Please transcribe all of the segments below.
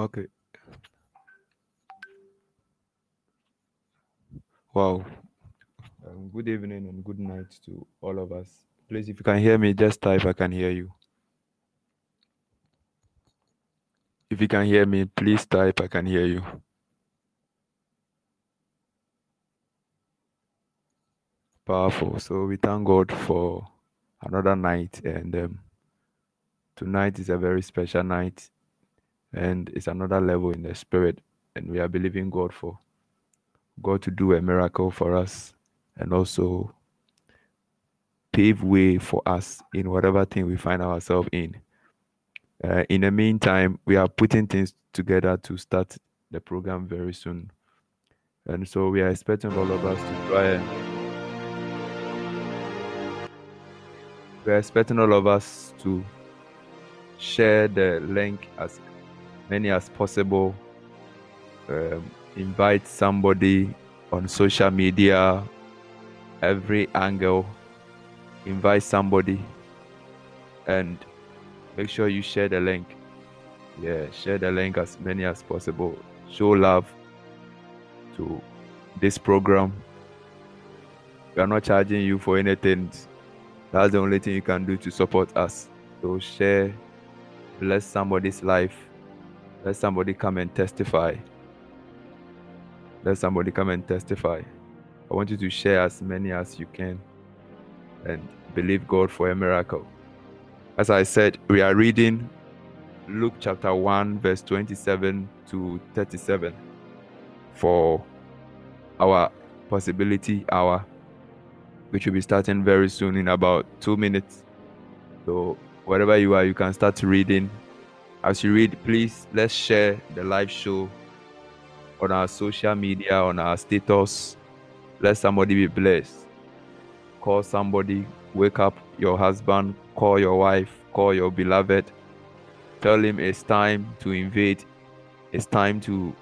Okay. Wow. Um, good evening and good night to all of us. Please, if you can hear me, just type I can hear you. If you can hear me, please type I can hear you. Powerful. So we thank God for another night, and um, tonight is a very special night, and it's another level in the spirit, and we are believing God for God to do a miracle for us, and also pave way for us in whatever thing we find ourselves in. Uh, in the meantime, we are putting things together to start the program very soon. And so we are expecting all of us to try and we are expecting all of us to share the link as many as possible. Um, invite somebody on social media, every angle. Invite somebody and make sure you share the link. Yeah, share the link as many as possible. Show love to this program. We are not charging you for anything. That's the only thing you can do to support us. So share, bless somebody's life. Let somebody come and testify. Let somebody come and testify. I want you to share as many as you can and believe God for a miracle. As I said, we are reading Luke chapter 1, verse 27 to 37 for our possibility hour, which will be starting very soon in about two minutes. So, wherever you are, you can start reading. As you read, please let's share the live show on our social media, on our status. Let somebody be blessed. Call somebody, wake up your husband, call your wife, call your beloved. Tell him it's time to invade. It's time to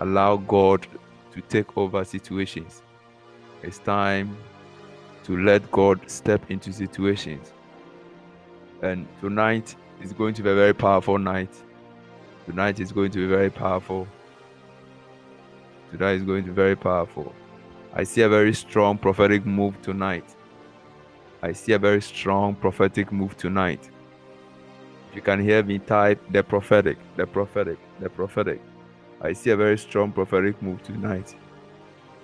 allow God to take over situations. It's time to let God step into situations. And tonight is going to be a very powerful night. Tonight is going to be very powerful. Tonight is going to be very powerful. I see a very strong prophetic move tonight. I see a very strong prophetic move tonight. If you can hear me, type the prophetic, the prophetic, the prophetic. I see a very strong prophetic move tonight.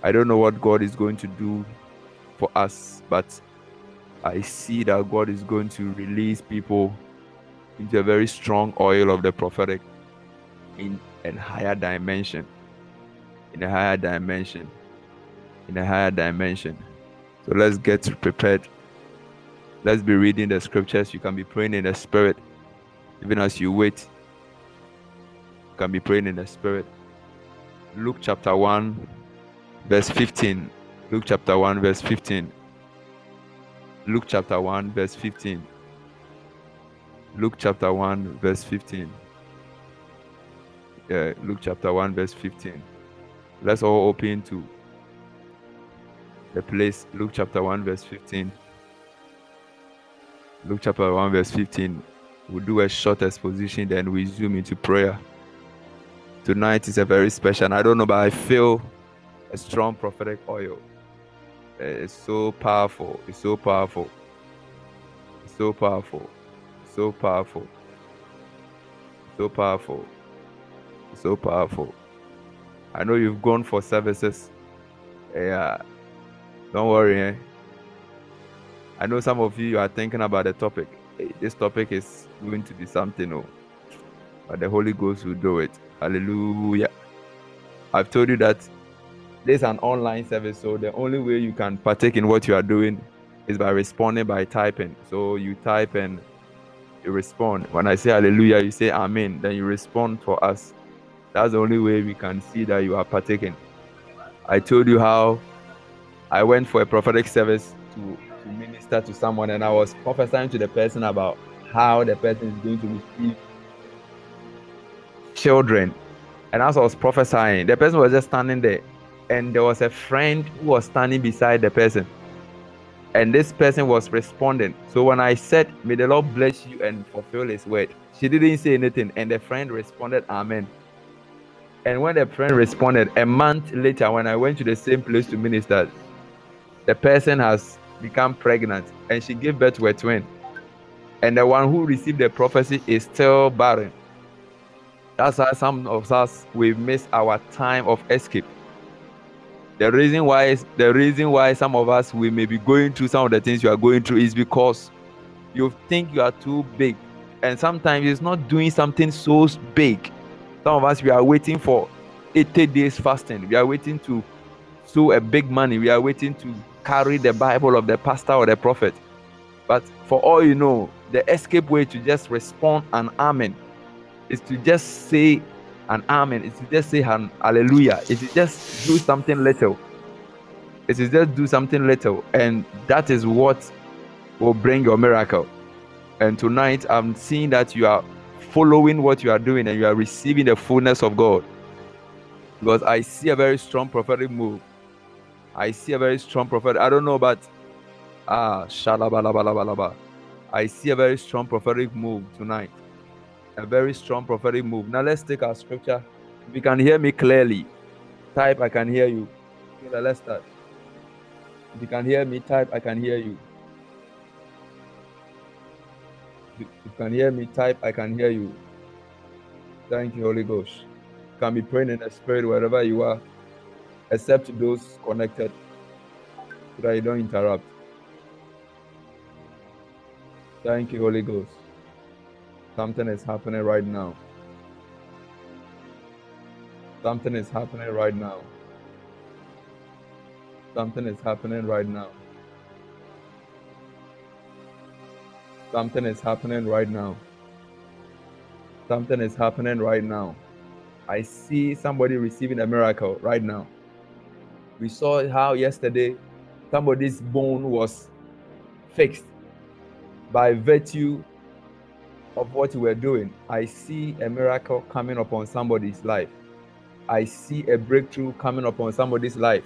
I don't know what God is going to do for us, but I see that God is going to release people into a very strong oil of the prophetic in a higher dimension. In a higher dimension. In a higher dimension. So let's get prepared. Let's be reading the scriptures. You can be praying in the spirit. Even as you wait, you can be praying in the spirit. Luke chapter 1, verse 15. Luke chapter 1, verse 15. Luke chapter 1, verse 15. Luke chapter 1, verse 15. Yeah, Luke chapter 1, verse 15. Let's all open to the place. Luke chapter 1, verse 15. Luke chapter 1, verse 15. We'll do a short exposition, then we zoom into prayer. Tonight is a very special. I don't know, but I feel a strong prophetic oil. Eh, it's so powerful. It's so powerful. It's so powerful. So powerful. So powerful. So powerful. I know you've gone for services. Yeah. Don't worry. Eh? I know some of you are thinking about the topic. Hey, this topic is going to be something, oh, but the Holy Ghost will do it. Hallelujah. I've told you that this is an online service, so the only way you can partake in what you are doing is by responding by typing. So you type and you respond. When I say hallelujah, you say amen, then you respond for us. That's the only way we can see that you are partaking. I told you how I went for a prophetic service to to minister to someone and I was prophesying to the person about how the person is going to receive children. And as I was prophesying, the person was just standing there and there was a friend who was standing beside the person. And this person was responding. So when I said, May the Lord bless you and fulfill his word, she didn't say anything. And the friend responded, Amen. And when the friend responded, a month later, when I went to the same place to minister, the person has become pregnant and she gave birth to a twin. And the one who received the prophecy is still barren. That's why some of us we miss our time of escape. The reason why the reason why some of us we may be going through some of the things you are going through is because you think you are too big. And sometimes it's not doing something so big. Some of us we are waiting for 80 days fasting. We are waiting to sow a big money. We are waiting to carry the Bible of the pastor or the prophet. But for all you know, the escape way to just respond an amen is to just say an amen, is to just say an hallelujah, is to just do something little. It is just do something little, and that is what will bring your miracle. And tonight, I'm seeing that you are following what you are doing and you are receiving the fullness of God. Because I see a very strong prophetic move I see a very strong prophet. I don't know, but ah, shalabalabalaba. I see a very strong prophetic move tonight. A very strong prophetic move. Now let's take our scripture. If you can hear me clearly, type I can hear you. Let's start. If you can hear me, type I can hear you. If you can hear me, type I can hear you. Thank you, Holy Ghost. You can be praying in the spirit wherever you are except those connected so that you don't interrupt. Thank you, Holy Ghost. Something is happening right now. Something is happening right now. Something is happening right now. Something is happening right now. Something is happening right now. I see somebody receiving a miracle right now. We saw how yesterday somebody's bone was fixed by virtue of what we were doing. I see a miracle coming upon somebody's life. I see a breakthrough coming upon somebody's life.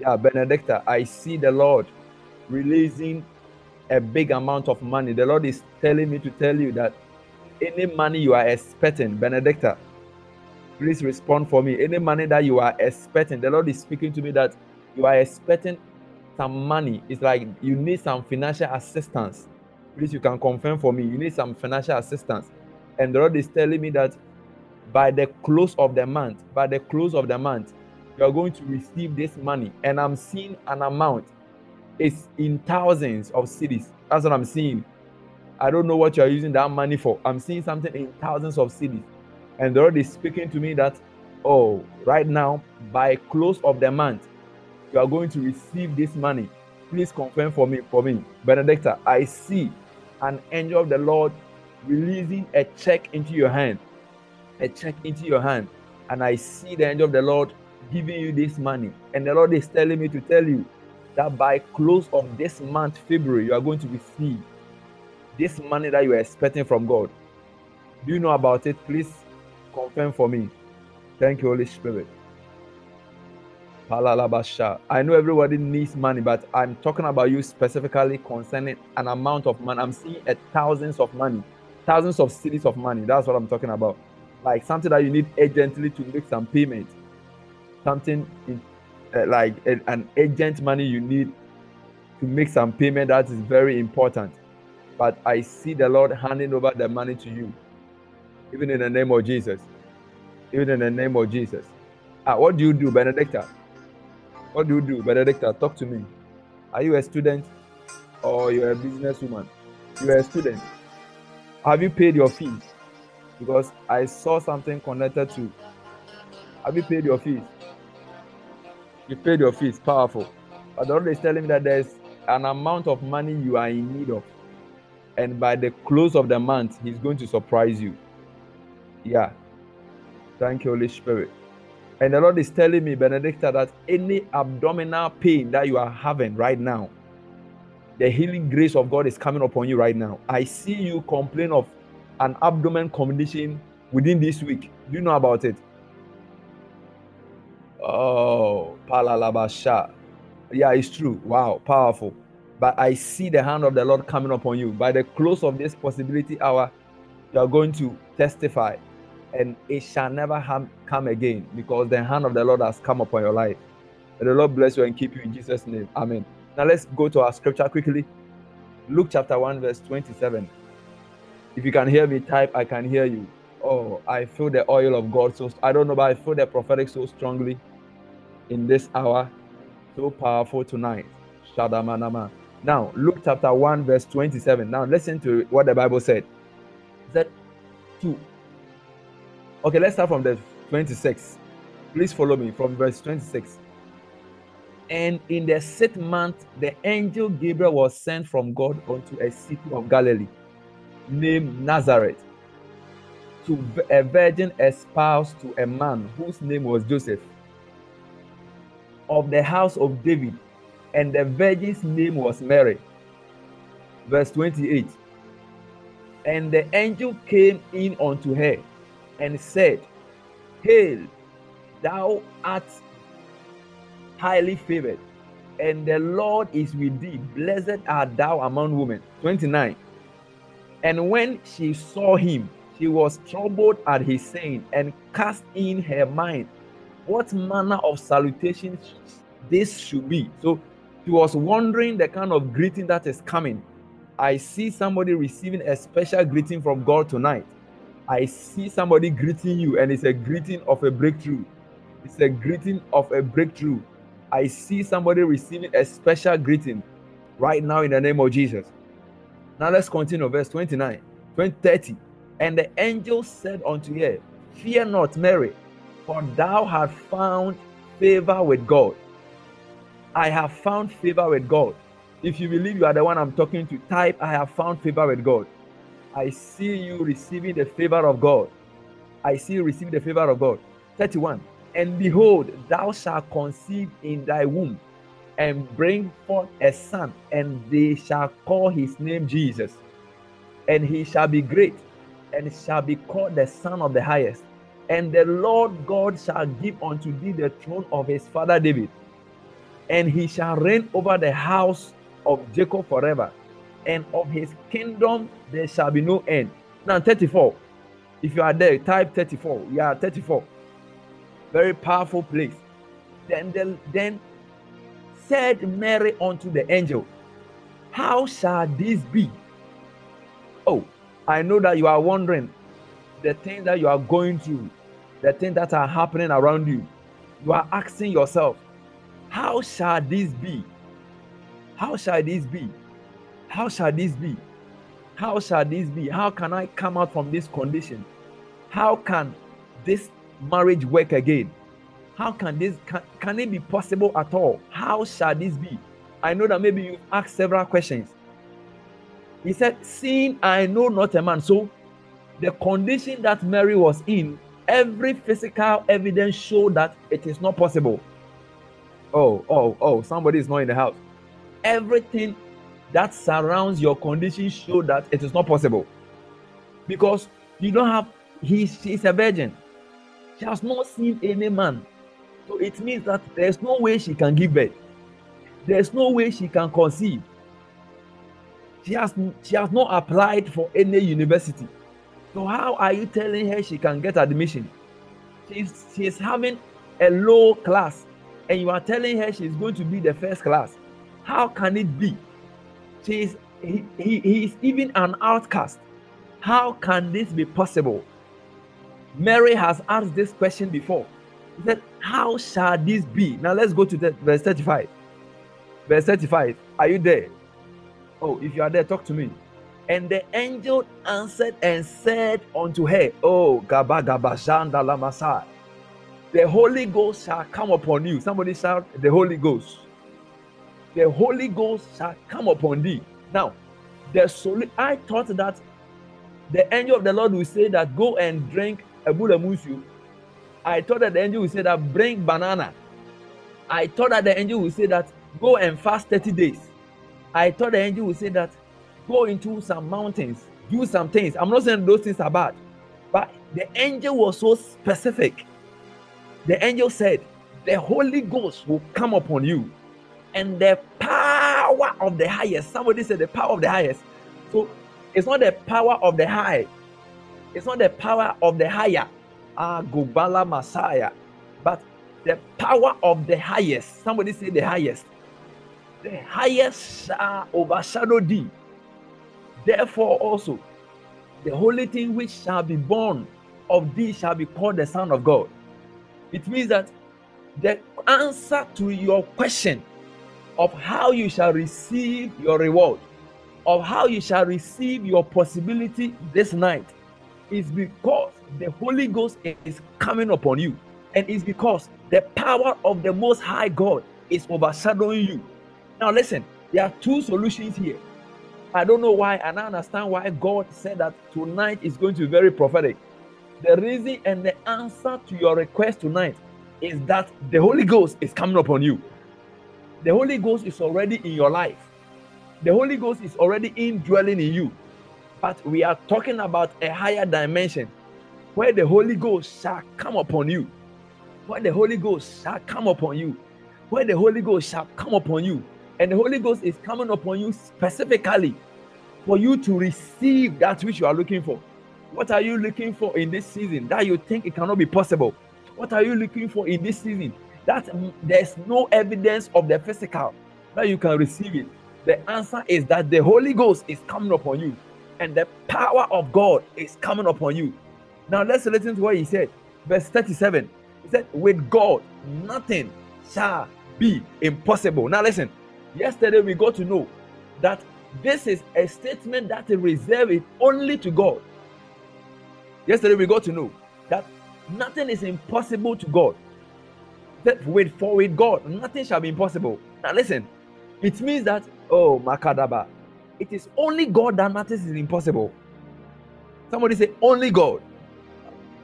Yeah, Benedicta, I see the Lord releasing a big amount of money. The Lord is telling me to tell you that any money you are expecting, Benedicta, Please respond for me. Any money that you are expecting, the Lord is speaking to me that you are expecting some money. It's like you need some financial assistance. Please, you can confirm for me. You need some financial assistance. And the Lord is telling me that by the close of the month, by the close of the month, you are going to receive this money. And I'm seeing an amount. It's in thousands of cedis That's what I'm seeing. I don't know what you are using that money for. I'm seeing something in thousands of cedis And the Lord is speaking to me that, oh, right now, by close of the month, you are going to receive this money. Please confirm for me, for me. Benedicta, I see an angel of the Lord releasing a check into your hand. A check into your hand. And I see the angel of the Lord giving you this money. And the Lord is telling me to tell you that by close of this month, February, you are going to receive this money that you are expecting from God. Do you know about it? Please confirm for me. Thank you, Holy Spirit. I know everybody needs money, but I'm talking about you specifically concerning an amount of money. I'm seeing a thousands of money, thousands of cedis of money. That's what I'm talking about. Like something that you need urgently to make some payment. Something in, uh, like a, an urgent money you need to make some payment that is very important. But I see the Lord handing over the money to you even in the name of Jesus. Even in the name of Jesus. Ah, what do you do, Benedicta? What do you do, Benedicta? Talk to me. Are you a student or you're a businesswoman? You're a student. Have you paid your fees? Because I saw something connected to. Have you paid your fees? You paid your fees. Powerful. But the Lord is telling me that there's an amount of money you are in need of. And by the close of the month, He's going to surprise you. Yeah. Thank you, Holy Spirit. And the Lord is telling me, Benedicta, that any abdominal pain that you are having right now, the healing grace of God is coming upon you right now. I see you complain of an abdomen condition within this week. Do you know about it? Oh, palalabasha. Yeah, it's true. Wow, powerful. but I see the hand of the Lord coming upon you. By the close of this possibility hour, you are going to testify, and it shall never come again because the hand of the Lord has come upon your life. May the Lord bless you and keep you in Jesus' name. Amen. Now let's go to our scripture quickly. Luke chapter 1, verse 27. If you can hear me, type I can hear you. Oh, I feel the oil of God. So I don't know, but I feel the prophetic so strongly in this hour. So powerful tonight. Shadamanama. Now, Luke chapter 1, verse 27. Now, listen to what the Bible said. It said 2. Okay, let's start from the 26. Please follow me from verse 26. And in the sixth month, the angel Gabriel was sent from God unto a city of Galilee named Nazareth to a virgin espoused to a man whose name was Joseph of the house of David, and the virgin's name was Mary. Verse 28 And the angel came in unto her and said, Hail, thou art highly favored, and the Lord is with thee. Blessed art thou among women. 29. And when she saw him, she was troubled at his saying and cast in her mind what manner of salutation this should be. So she was wondering the kind of greeting that is coming. I see somebody receiving a special greeting from God tonight. I see somebody greeting you, and it's a greeting of a breakthrough. It's a greeting of a breakthrough. I see somebody receiving a special greeting right now in the name of Jesus. Now let's continue. Verse 29, 20, 30. And the angel said unto her, Fear not, Mary, for thou hast found favor with God. I have found favor with God. If you believe you are the one I'm talking to, type, I have found favor with God. I see you receiving the favor of God. I see you receiving the favor of God. 31. And behold, thou shalt conceive in thy womb and bring forth a son, and they shall call his name Jesus. And he shall be great, and shall be called the Son of the Highest. And the Lord God shall give unto thee the throne of his father David, and he shall reign over the house of Jacob forever, and of his kingdom there shall be no end. Now, 34. If you are there, type 34. Yeah, 34. Very powerful place. Then, the, then said Mary unto the angel, How shall this be? Oh, I know that you are wondering the things that you are going through the things that are happening around you, you are asking yourself, How shall this be? How shall this be? How shall this be? How shall this be? How can I come out from this condition? How can this marriage work again? How can this can, can it be possible at all? How shall this be? I know that maybe you've asked several questions. He said, Seeing I know not a man. So the condition that Mary was in every physical evidence show that it is not possible. Oh, oh, oh, somebody is not in the house. Everything that surrounds your condition show that it is not possible. Because you don't have he she's a virgin. She has not seen any man. So it means that there's no way she can give birth. There's no way she can conceive. She has she has not applied for any university. So how are you telling her she can get admission? She's she's having a low class, and you are telling her she's going to be the first class. How can it be? He, he, is even an outcast. How can this be possible? Mary has asked this question before. He said, How shall this be? Now let's go to the verse 35. Verse 35. Are you there? Oh, if you are there, talk to me. And the angel answered and said unto her, Oh, Gaba Gaba Shanda Lamasa, the Holy Ghost shall come upon you. Somebody shout, The Holy Ghost. The Holy Ghost shall come upon thee. Now, the soli- I thought that the angel of the Lord will say that go and drink a musu. I thought that the angel will say that bring banana. I thought that the angel will say that go and fast 30 days. I thought the angel will say that go into some mountains, do some things. I'm not saying those things are bad, but the angel was so specific. The angel said, The Holy Ghost will come upon you, and the power of the highest. Somebody said the power of the highest. So it's not the power of the high, it's not the power of the higher, ah, Gubala Messiah, but the power of the highest. Somebody say the highest. The highest shall overshadow thee. Therefore, also, the holy thing which shall be born of thee shall be called the Son of God. It means that the answer to your question of how you shall receive your reward, of how you shall receive your possibility this night, is because the Holy Ghost is coming upon you. And it's because the power of the Most High God is overshadowing you. Now, listen, there are two solutions here. I don't know why, and I understand why God said that tonight is going to be very prophetic. The reason and the answer to your request tonight is that the Holy Ghost is coming upon you. The Holy Ghost is already in your life. The Holy Ghost is already indwelling in you. But we are talking about a higher dimension where the Holy Ghost shall come upon you. Where the Holy Ghost shall come upon you. Where the Holy Ghost shall come upon you. And the Holy Ghost is coming upon you specifically for you to receive that which you are looking for. What are you looking for in this season that you think it cannot be possible? What are you looking for in this season that there's no evidence of the physical that you can receive it? The answer is that the Holy Ghost is coming upon you and the power of God is coming upon you. Now let's listen to what he said. Verse 37. He said, With God, nothing shall be impossible. Now listen, yesterday we got to know that this is a statement that is reserved only to God. Yesterday we got to know that nothing is impossible to God. That with for with God, nothing shall be impossible. Now listen, it means that oh Makadaba, it is only God that matters is impossible. Somebody say only God.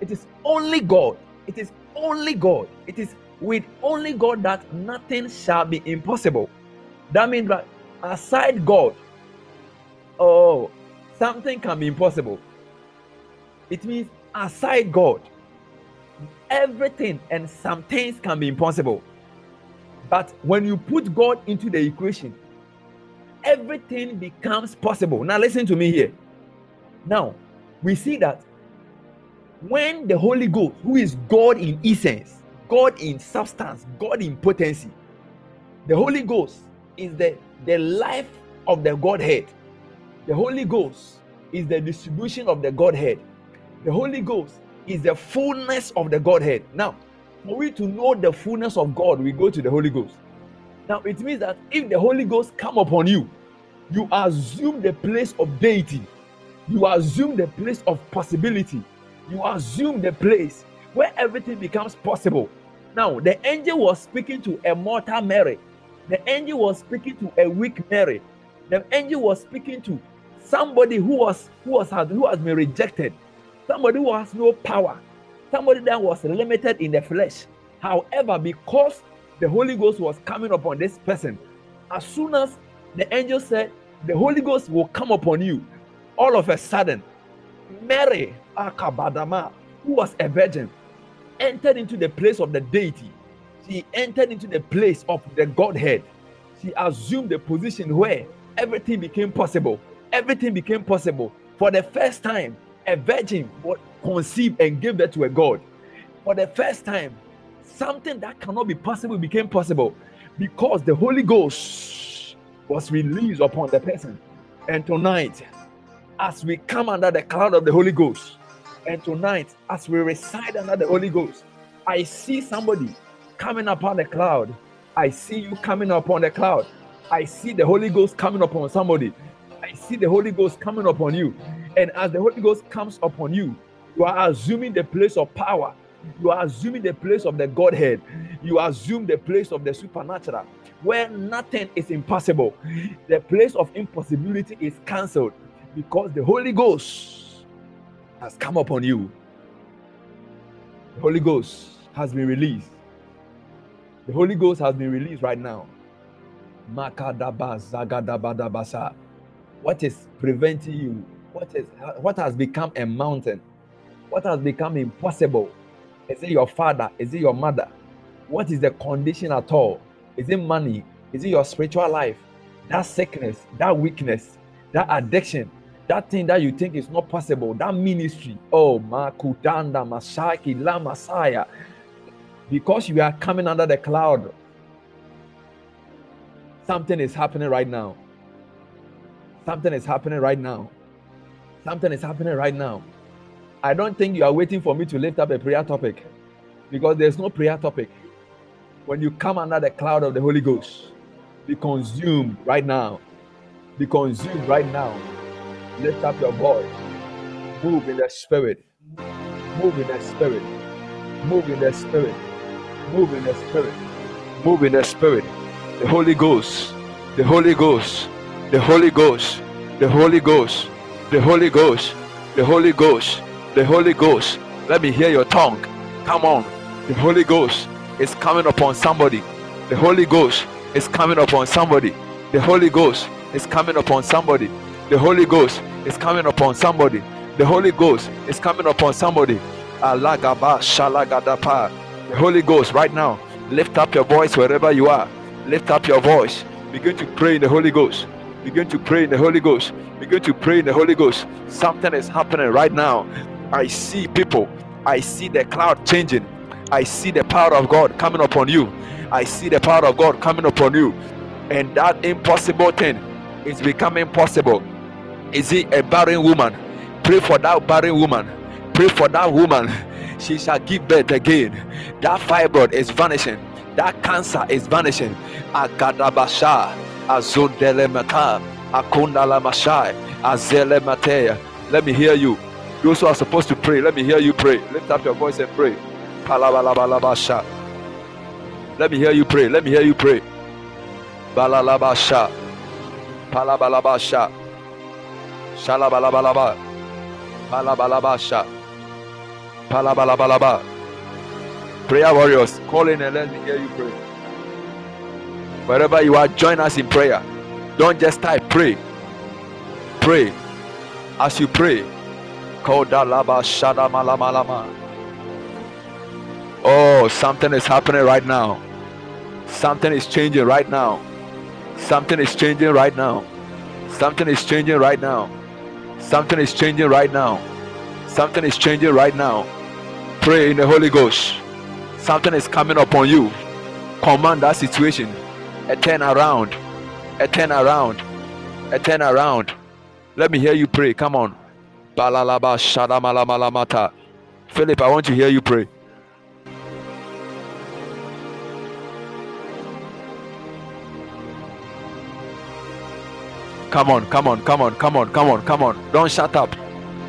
It is only God. It is only God. It is with only God that nothing shall be impossible. That means that aside God, oh, something can be impossible. It means aside God, everything and some things can be impossible. But when you put God into the equation, everything becomes possible. Now, listen to me here. Now, we see that when the Holy Ghost, who is God in essence, God in substance, God in potency, the Holy Ghost is the, the life of the Godhead. The Holy Ghost is the distribution of the Godhead. The Holy Ghost is the fullness of the Godhead. Now, for we to know the fullness of God, we go to the Holy Ghost. Now, it means that if the Holy Ghost come upon you, you assume the place of deity. You assume the place of possibility. You assume the place where everything becomes possible. Now, the angel was speaking to a mortal Mary. The angel was speaking to a weak Mary. The angel was speaking to somebody who was who was who has been rejected somebody who has no power, somebody that was limited in the flesh. However, because the Holy Ghost was coming upon this person, as soon as the angel said, The Holy Ghost will come upon you, all of a sudden, Mary Akabadama, who was a virgin, entered into the place of the deity. She entered into the place of the Godhead. She assumed the position where everything became possible. Everything became possible. For the first time, a virgin conceived and gave birth to a God. For the first time, something that cannot be possible became possible because the Holy Ghost was released upon the person. And tonight, as we come under the cloud of the Holy Ghost, and tonight, as we reside under the Holy Ghost, I see somebody coming upon the cloud. I see you coming upon the cloud. I see the Holy Ghost coming upon somebody. I see the Holy Ghost coming upon you. And as the Holy Ghost comes upon you, you are assuming the place of power. You are assuming the place of the Godhead. You assume the place of the supernatural, where nothing is impossible. The place of impossibility is cancelled because the Holy Ghost has come upon you. The Holy Ghost has been released. The Holy Ghost has been released right now. What is preventing you what is what has become a mountain? What has become impossible? Is it your father? Is it your mother? What is the condition at all? Is it money? Is it your spiritual life? that sickness, that weakness, that addiction, that thing that you think is not possible, that ministry. Oh, Makudanda Masaki La Messiah. Because you are coming under the cloud, something is happening right now. Something is happening right now. Something is happening right now. I don't think you are waiting for me to lift up a prayer topic because there's no prayer topic. When you come under the cloud of the Holy Ghost, be consumed right now. Be consumed right now. Lift up your voice. Move in the spirit. Move in the spirit. Move in the spirit. Move in the spirit. Move in the spirit. The Holy Ghost. The Holy Ghost. The Holy Ghost. The Holy Ghost. The Holy Ghost. The Holy Ghost. The Holy Ghost. Let me hear your tongue. Come on. The Holy Ghost is coming upon somebody. The Holy Ghost is coming upon somebody. The Holy Ghost is coming upon somebody. The Holy Ghost is coming upon somebody. The Holy Ghost is coming upon somebody. Alagaba shalagadapa. The Holy Ghost right now. Lift up your voice wherever you are. Lift up your voice. Begin to pray in the Holy Ghost. Begin to pray in the Holy Ghost. Begin to pray in the Holy Ghost. Something is happening right now. I see people. I see the cloud changing. I see the power of God coming upon you. I see the power of God coming upon you. And that impossible thing is becoming possible is it a barren woman? Pray for that barren woman. Pray for that woman. She shall give birth again. That fibroid is vanishing. That cancer is vanishing. Agadabasha, Azodelemata, Akundala Mashai, Azele Matea. Let me hear you. Those who are supposed to pray, let me hear you pray. Lift up your voice and pray. Palabalabasha. Let me hear you pray. Let me hear you pray. Balalabasha. Palabalabasha. Shalabalabalaba. Palabalabasha. Palabalabalaba. Prayer warriors, call in and let me hear you pray. Wherever you are, join us in prayer. Don't just type, pray. Pray. As you pray, call Dalaba Shada Malamalama. Oh, something is happening right now. Something is changing right now. Something is changing right now. Something is changing right now. Something is changing right now. Something is changing right now. Pray in the Holy Ghost. Something is coming upon you. Command that situation. A turn around. A turn around. A turn around. Let me hear you pray. Come on. Balalaba. Philip, I want to hear you pray. Come on, come on, come on, come on, come on, come on. Don't shut up.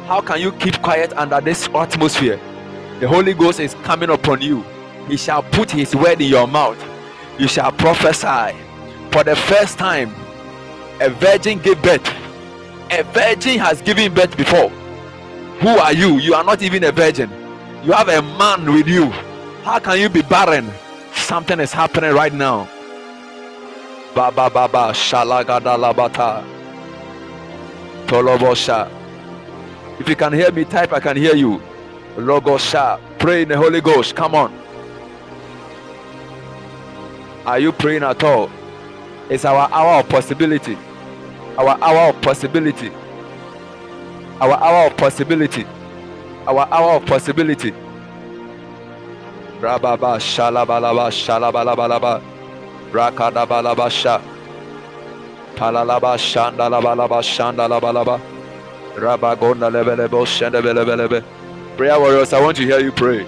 How can you keep quiet under this atmosphere? The Holy Ghost is coming upon you. He shall put his word in your mouth. You shall prophesy. For the first time, a virgin gave birth. A virgin has given birth before. Who are you? You are not even a virgin. You have a man with you. How can you be barren? Something is happening right now. Baba Baba Shalagada Labata. Tolobosha. If you can hear me, type I can hear you. Logosha. Pray in the Holy Ghost. Come on. Are you praying at all? It's our hour of possibility. Our hour of possibility. Our hour of possibility. Our hour of possibility. Rababa shalabalaba shalabalabalaba. Rakadabalabasha. Palalaba shandalabalaba shandalabalaba. Rabagonda lebelebo shendebelebelebe. Prayer warriors, I want to hear you pray.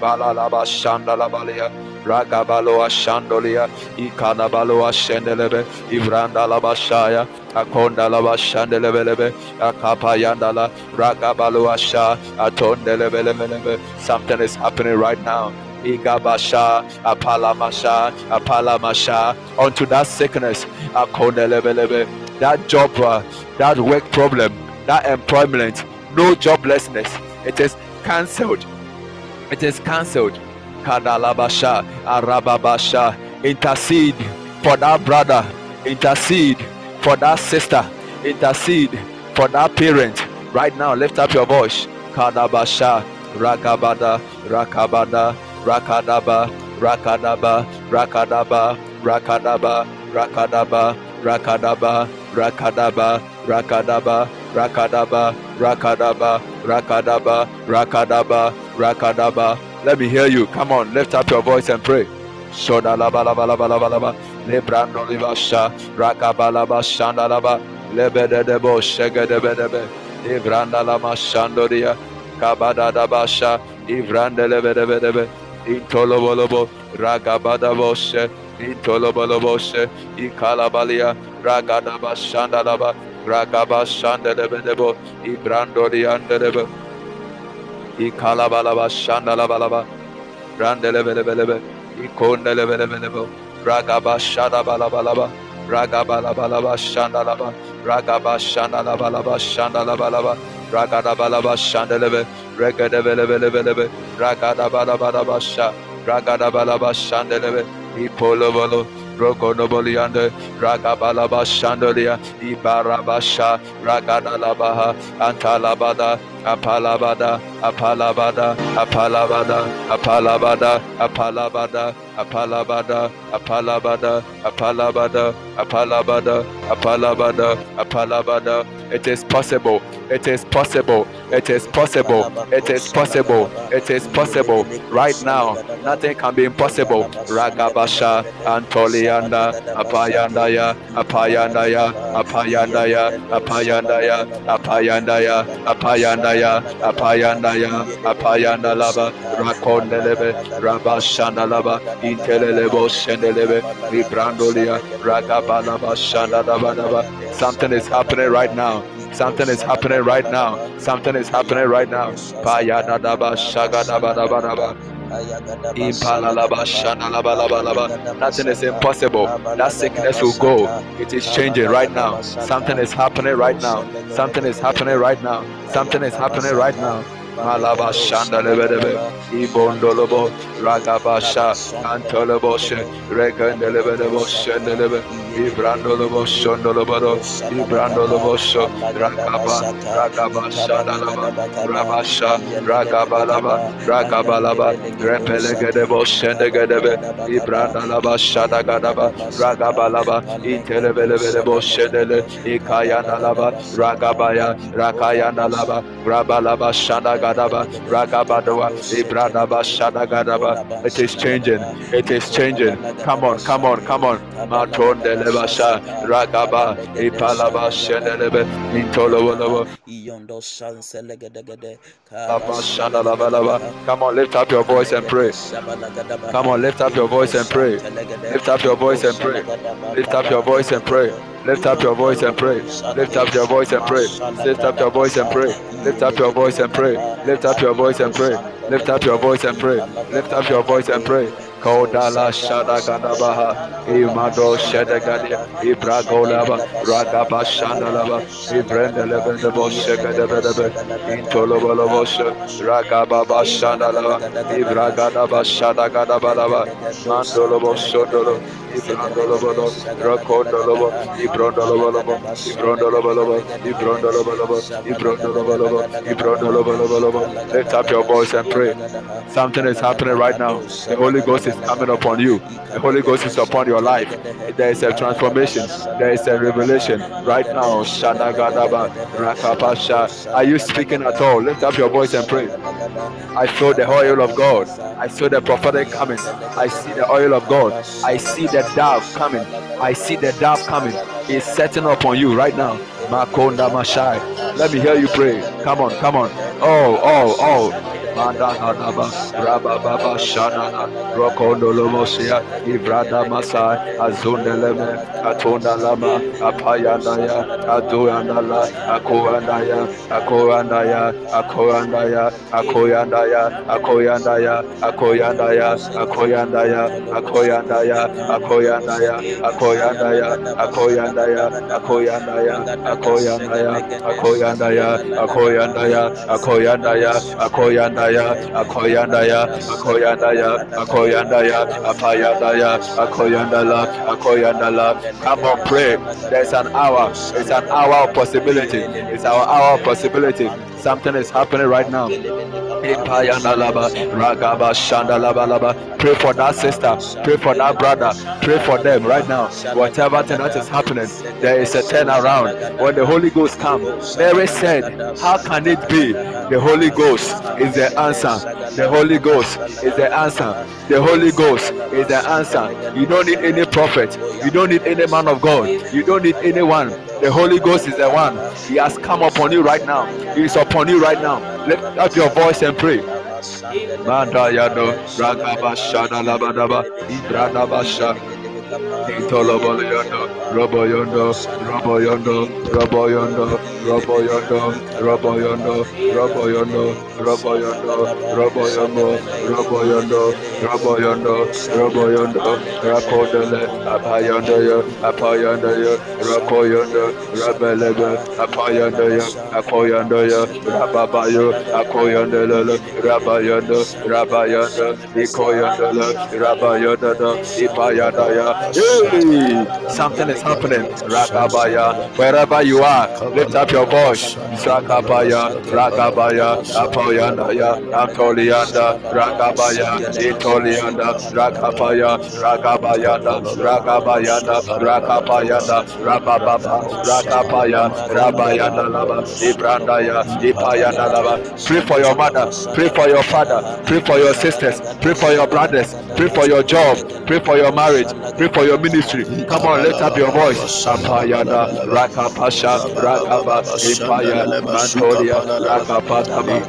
Balalaba shandalabalia. Ragabaloa shandolia. Ikanabaloa shendelebe. Ivranda labashaya. Akonda laba shandelebelebe. Akapayandala. Ragabaloa sha. Atondelebelebelebe. Something is happening right now. Igabasha, Apalamasha, Apalamasha, onto that sickness, Akonelebelebe, that job, uh, that work problem, that employment, no joblessness. It is cancelled. It is cancelled. Kadalabasha, Arababasha, intercede for that brother, intercede for that sister, intercede for that parent. Right now, lift up your voice. Kadabasha, Rakabada, Rakabada, Rakadaba, Rakadaba, Rakadaba, Rakadaba, Rakadaba, rakadaba, rakadaba, rakadaba, rakadaba, rakadaba, rakadaba, rakadaba, rakadaba. Let me hear you. Come on, lift up your voice and pray. La ba la ba la ba la ba la ba. La ba la ba. De bo shege de be de be. La ma da de be de be. Ba la ba. De bo. ikala balaba shandala balaba randele bele bele be ikondele bele bele be ragaba shada balaba balaba ragaba balaba shandala ba ragaba shandala balaba shandala balaba ragada balaba shandele be regede bele bele bele be ragada balaba balaba sha ragada balaba shandele be ipolo bolo Rokonoboliande, Ragabalaba Shandolia, Ibarabasha, Ragadalabaha, Antalabada, Apalabada, Apalabada, Apalabada, Apalabada, Apalabada, Apalabada, Apalabada, Apalabada, Apalabada, Apalabada, Apalabada. It is possible. It is possible. It is possible. It is possible. It is possible. Right now, nothing can be impossible. Ragabasha, Antolianda, Apayandaya, Apayandaya, Apayandaya, Apayandaya, Apayandaya, Apayandaya, Apayandaya, Apayandalaba, Rakondelebe, Rabashandalaba, Intelelebo Shendelebe, Librandolia, Ragabalaba, Shandalaba. Something is happening right now. Something is happening right now. Something is happening right now. Nothing is impossible. That sickness will go. It is changing right now. Something is happening right now. Something is happening right now. Something is happening right now. Malaba Shandalebedebe, Ibondolobo, Ragabasha, Antoloboshe, Regandelebedebo, Shendelebe, Ibrandolobo, Shondolobodo, Ibrandolobosho, Ragaba, Ragaba, Shandalaba, Rabasha, Ragabalaba, Ragabalaba, Repelegedebo, Shendegedebe, Ibrandalaba, Shadagadaba, Ragabalaba, Intelebelebedebo, Shendele, Ikayanalaba, Ragabaya, Rakayanalaba, Rabalaba, Shandagadaba, Gadaba, Ragabadoa, Ibradaba, Shadagadaba. It is changing. It is changing. Come on, come on, come on. Maton de Levasha, Ragaba, Ipalaba, Shenelebe, Intolobolobo. Come on, lift up your voice and pray. Come on, lift up your voice and pray. Lift up your voice and pray. Lift up your voice and pray. Lift up your voice and pray. Lift up your voice and pray. Lift up your voice and pray. Lift up your voice and pray. Lift up your voice and pray. Lift up your voice and pray. Lift up your voice and pray. Kodala Shada Gadabaha, Imado Shedagadia, Ibragolaba, Ragaba Shandalaba, Ibrendelebendebo Shekadebedebe, Intolobolobosha, Ragababa Shandalaba, Ibragadaba Shadagadabalaba, Mandolobo Shodolo, Ibrandolobo, Rakondolobo, Ibrondolobo, Ibrondolobo, Ibrondolobo, Ibrondolobo, Ibrondolobo, lift up your voice and pray. Something is happening right now. The Holy Ghost is coming upon you. The Holy Ghost is upon your life. There is a transformation. There is a revelation right now. Are you speaking at all? Lift up your voice and pray. I feel the oil of God. I feel the prophetic coming. I see the oil of God. I see the dove coming. I see the dove coming. It's setting upon you right now. Makonda Mashai. Let me hear you pray. Come on, come on. Oh, oh, oh. Mandanaba, Rababa Shanana, Rokondolomosia, Ibrada Masai, Azundeleme, Lama, Apayanaya, Aduandala, Akoandaya, Akoandaya, Akoandaya, Akoyandaya, Akoyandaya, Akoyandaya, Akoyandaya, Akoyandaya, Akoyandaya, Akoyandaya, Akoyandaya, Akoyandaya, Akoyandaya, Akoyandaya, Akoyandaya, Akoyandaya, Akoyandaya, akoyandaya akoyandaya akoyandaya akoyandaya apayandaya akoyandala akoyandala come on pray. There's an hour. It's an hour of possibility. It's our hour of possibility Something is happening right now. Pray for that sister. Pray for that brother. Pray for them right now. Whatever thing that is happening, there is a turnaround. When the Holy Ghost comes, Mary said, How can it be? The Holy Ghost is the answer. The Holy Ghost is the answer. The Holy Ghost is the answer. You don't need any prophet. You don't need any man of God. You don't need anyone. The Holy Ghost is the one. He has come upon you right now. He is upon you right now. Lift up your voice and pray. Labadaba. Itoloboloyondo, Roboyondo, Roboyondo, Roboyondo, Roboyondo, Roboyondo, Roboyondo, Roboyondo, Roboyondo, Roboyondo, Roboyondo, Roboyondo, Rakodele, Apayondo, Apayondo, Rakoyondo, Rabelebe, Apayondo, Akoyondo, Rababayo, Akoyondo, Rabayondo, Rabayondo, Ikoyondo, Rabayondo, Ipayadaya, Hey, something is happening. Rakabaya, wherever you are, lift up your voice. Sakabaya, Rakabaya, Apoyanaya, Antolianda, Rakabaya, Itolianda, Rakabaya, Rakabayanda, Rakabayanda, Rakabayanda, Rabababa, Rakabaya, Rabayanda Lava, Ibrandaya. Pray for your mother, pray for your father, pray for your sisters, pray for your brothers, pray for your job, pray for your marriage, Pray for your ministry. Come on, lift up your voice. Apayana, Rakapasha, Rakaba, Ipaya, Mantolia, Rakapatama,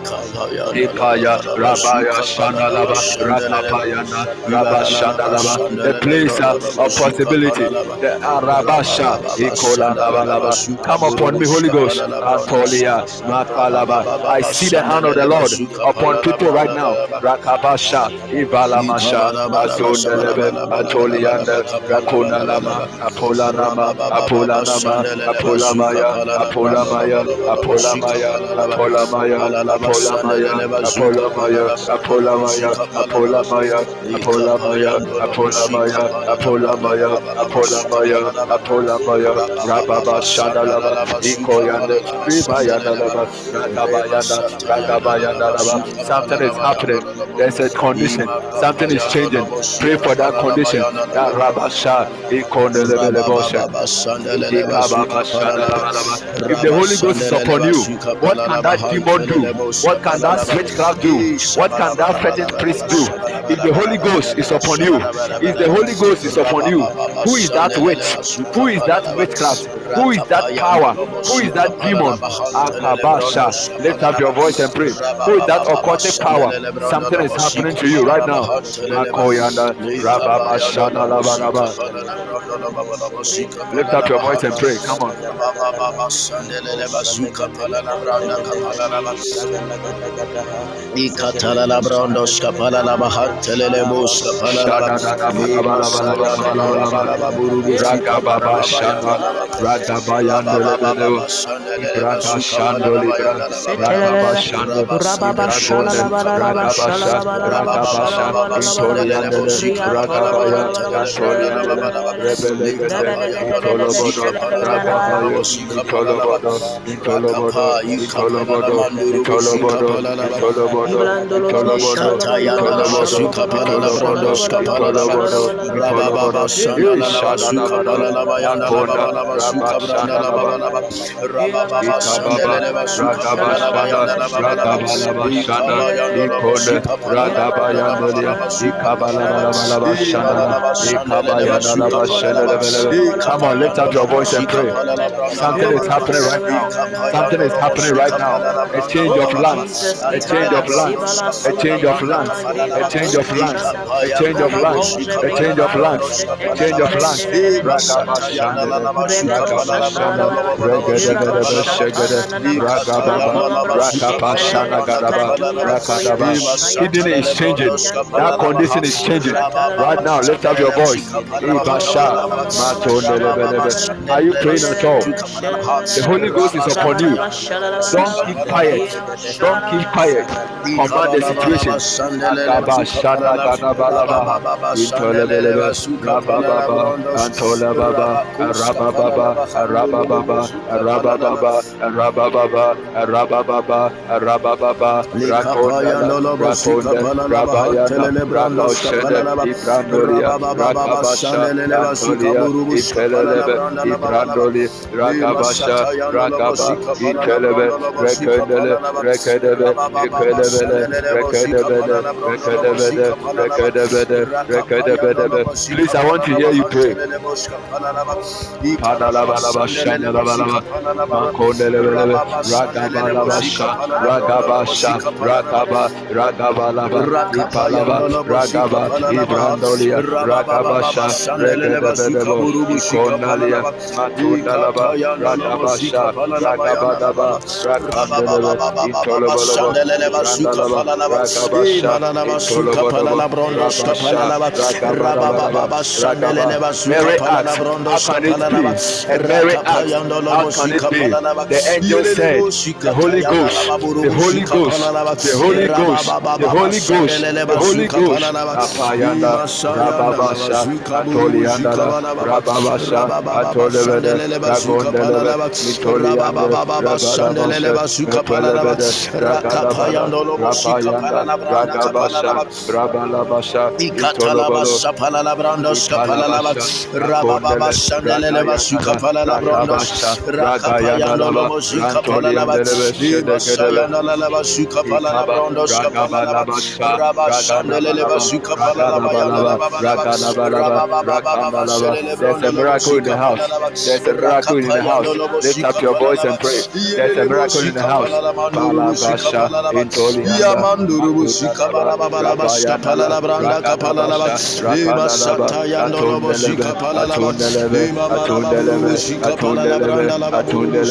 Ipaya, Rabaya, Shandalaba, Rakapayana, Rabba Shandalaba, the place of possibility, the Arabasha, Ikola Labalaba. Come upon me, Holy Ghost, Antolia, Makalaba. I see the hand of the Lord upon people right now. Rakabasha, Ivala Masha, Azondelebe, Atolia. Rakuna Lama, Apola Nama, Apola Nama, Apola Maya, Apola Maya, Apola Maya, Apola Maya, Apola Maya, Apola Maya, Apola Maya, Apola Maya, Apola Maya, Apola Maya, Apola Maya, Apola Maya, Apola Maya, Rababa Shadalaba, Ikoyanda, Ribayandalaba, Ragabayanda, Ragabayandalaba. Something is happening. There's a condition. Something is changing. Pray for that condition. That Rabasha, If the Holy Ghost is upon you, what can that demon do? What can that witchcraft do? What can that fetish priest do? If the Holy Ghost is upon you, if the Holy Ghost is upon you, who is that witch? Who is that witchcraft? Who is that power? Who is that demon? Akabasha. Lift up your voice and pray. Who is that occultic power? Something is happening to you right now. Rababashana, Lift up your voice and pray. Come on ikatala la skapala la skapala la Come on, lift up your voice and pray. Something is happening right now. Something is happening right now. A change of plans. A change of plans lands. A change of lands. A change of lands. A change of lands. A change of lands. A change of lands. Kidney is changing. That condition is changing. Right now, lift up your voice. Are you praying at all? The Holy Ghost is upon you. Don't keep quiet. Don't keep quiet. Command the situation. Rakabasha. Antolia. Ipelelebe. Ibrandoli. Rakabasha. Rakaba. Intelebe. Rekendele. Rekedebe. Please, I want to hear you pray. Padalabalaba, shandalabalaba, makondelebelebe, ragabalabasha, ragabasha, ragaba, ragabalaba, ipalaba, ragaba, ibrandolia, ragabasha, regedebedebo, ikonalia, matundalaba, ragabasha, ragabadaba, rakandelebe, intolobolobo, ibrandalaba, ragabasha, intolobolobo, rabasha, ragabadabadaba, ragaba. Mary asked, how can it eh, Mary asked, how can it be? The angel said, the Holy Ghost, the Holy Ghost, the Holy Ghost, the Holy Ghost, the Holy Ghost. Apayanda, Rababasha, Atolianda, Rababasha, Atolebede, Ragondelebe, Mitolianda, Rababasha, Repelebede, Ragadabada, Rapayanda, Ragabasha, Rabalabasha, Itolobolo, Ipalabasha, Rababa Shandelele Basuka Palala Brandos, Rakapayando Lobo Zika Palalaba, Eva Sayana Lava Suka Palala Brandos, Ikabalabasha, Rabba Shandelele Ragadabalaba, Basuka Palala Ragadabalaba, Ragadabalaba, Rababa Rakandalaba. Shelele There's a miracle in the house. There's a miracle in the house. Lobo Lift up your voice and pray. There's a miracle in the house. Palala Manduru Busika Palabasha, Intolianda, Yamanduru Busika Makundalaba, Balaba Balaba Rapayanala, Skapalala Branda Kapalala, Ragadabasha, Eva Rakandalaba, Satayando Lobo Atundelebe, Sika Palalaba, Atundelebe, Ema Malaba Buru Atundelebe, Busika Palala Atundelebe, Branda Laba Buru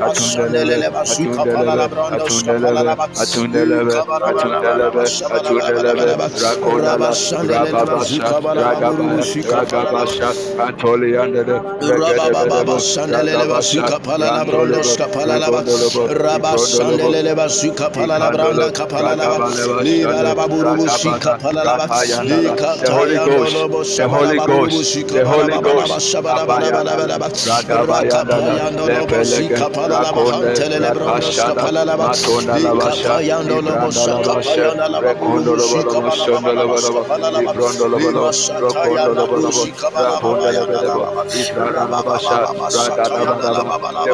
Atundelebe, Busika Rababasha, Ragabasha, Antoliandele, Rabababa Suka Rabba Suka Rapayandala, Ika the Holy Ghost, the Holy Ghost, the Holy Ghost, Apayandala, Shabalabalaba Ragabayandala, Rakapayando Lobo The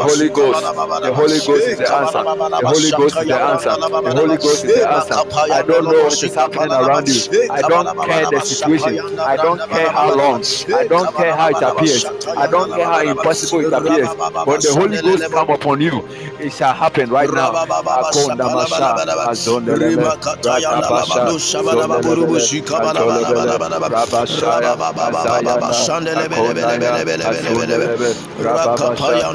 Holy Ghost, the Holy Ghost is the answer. The Holy Ghost is the answer. The Holy Ghost is the answer. I don't know what is happening around you. E I don't care the situation. I don't care how long. I don't care how it appears. I don't care how impossible it appears. When the Holy Ghost come upon you, it shall happen right now. Makonda masha, Sapalabalaba azondelebe, Rimakatayanda rakabasha, Labalu Shabalaba Burubu zondelebele, antolebele, Shikabalabalabalaba rabashaya, Rabababa azayana, akonaya, Sandelebelebelebelebelebelebe azondelebe, rababasha,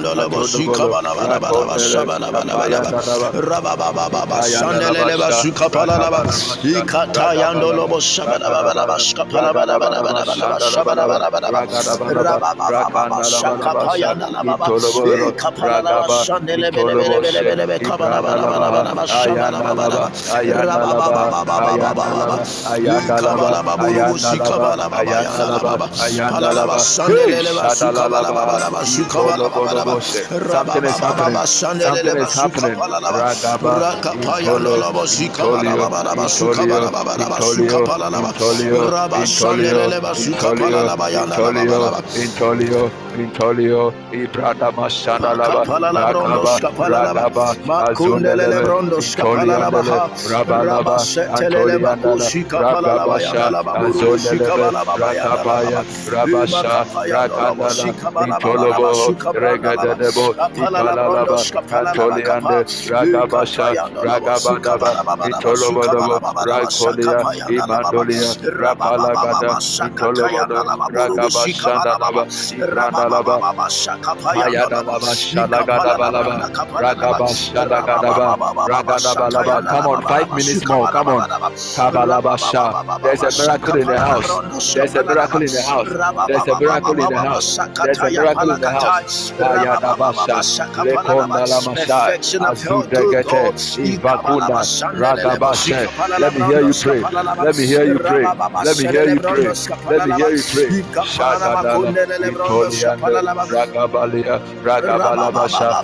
Ayandalaba, Kabala Baba Baba Baba Intolio, Baba Intolio, Sukabala Baba Intolio, Sukapala Intolio, Rabba Intolio, Sandeleba Intolio, Sukapala Bayana Intolio, Baba Intolio, Intolio, Ibrada Mashandalaba, Kapalala Ragaba, brondos kapalalaba. Ragaba, Makundelele Azundelebe, brondos kapalalaba Intoliandele, ha. Rabalaba, Rabasetelele Antoliandala, bakushi kapalalaba Ragabasha, yandalaba burubushi Azundelebe, kabalaba bayandalaba. Rakabaya, Ima Rabasha, kapayandolobo Rakandala, shikabalaba balaba Intolobo, shukabrandalaba. Regadebo, Kapalala Ipalalaba, brondos kapalalaba kapa. Antoliande, Ragabasha, Ikatayandolobo Ragabadaba, sukabalaba balaba Intolobolobo, sukabalaba balaba Rakolia, shakapayandalaba. Imandolia, Rabababa Rapalagada, Intolobolo, shakatayandalaba burubushi kabalaba. Ragabashandalaba, Ibrandalaba, Rabababa shakapayandolaba. Ayadalaba, Ikapalala Come on, five minutes more. Come on. There's a miracle in the house. There's a miracle in the house. There's a miracle in the house. There's a miracle in the house. Let me hear you pray. Let me hear you pray. Let me hear you pray. Let me hear you pray. Ragabasha.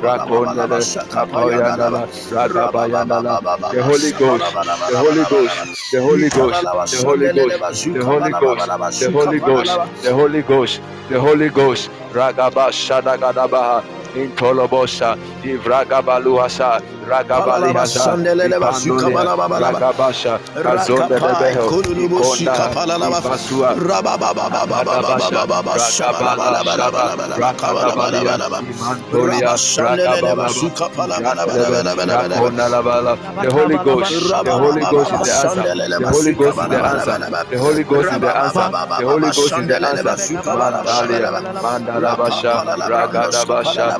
Rakondele. Kapoyandala. Ragabayandala. The Holy Ghost. The Holy Ghost. The Holy Ghost. The Holy Ghost. The Holy Ghost. The Holy Ghost. The Holy Ghost. The Holy Ghost. Ragabasha. Intolobosha. Ivragabaluasa. Ragabalihasa. Ragabasha. Kazonde Rebeho. Ikonda. Ibasua. Rababasha. Ragabala. Ragabalia. Imantoria. Ragabala. The Holy Ghost. The Holy Ghost is the answer. The Holy Ghost is the answer. The Holy Ghost is the answer. The Holy Ghost is the answer. Mandalia. Mandalabasha. Ragadabasha.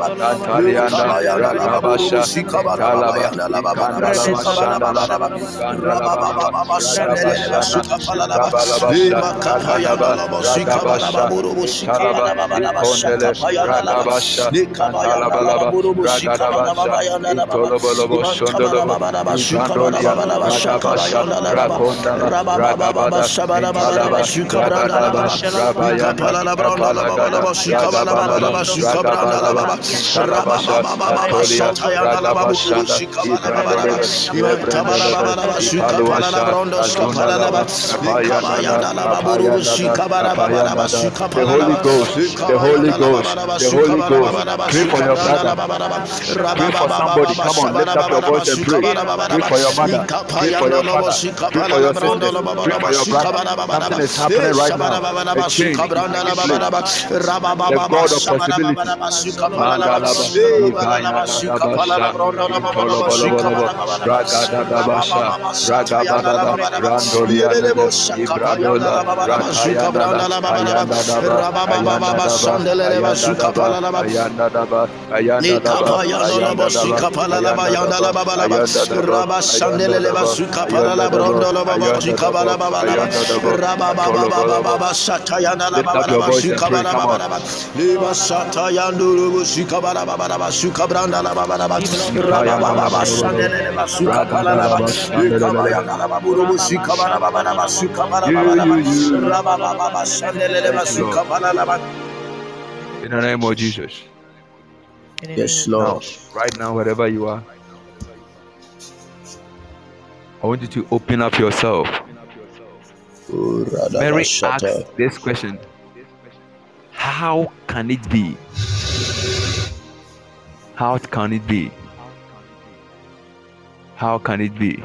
Rabba the Holy Ghost, the Holy Ghost, the Holy Ghost. Pray for your brother. Pray for somebody. Come on, lift up your voice and pray. Pray for your mother. Pray for your father. Pray for your sister. Pray for your brother. Something is happening right now. A change. The God of possibility. Thank you. your voice in the name of Jesus. Yes, Lord. Now, right now, wherever you are, I want you to open up yourself. Oh, Mary asked this question How can it be how can it be? How can it be?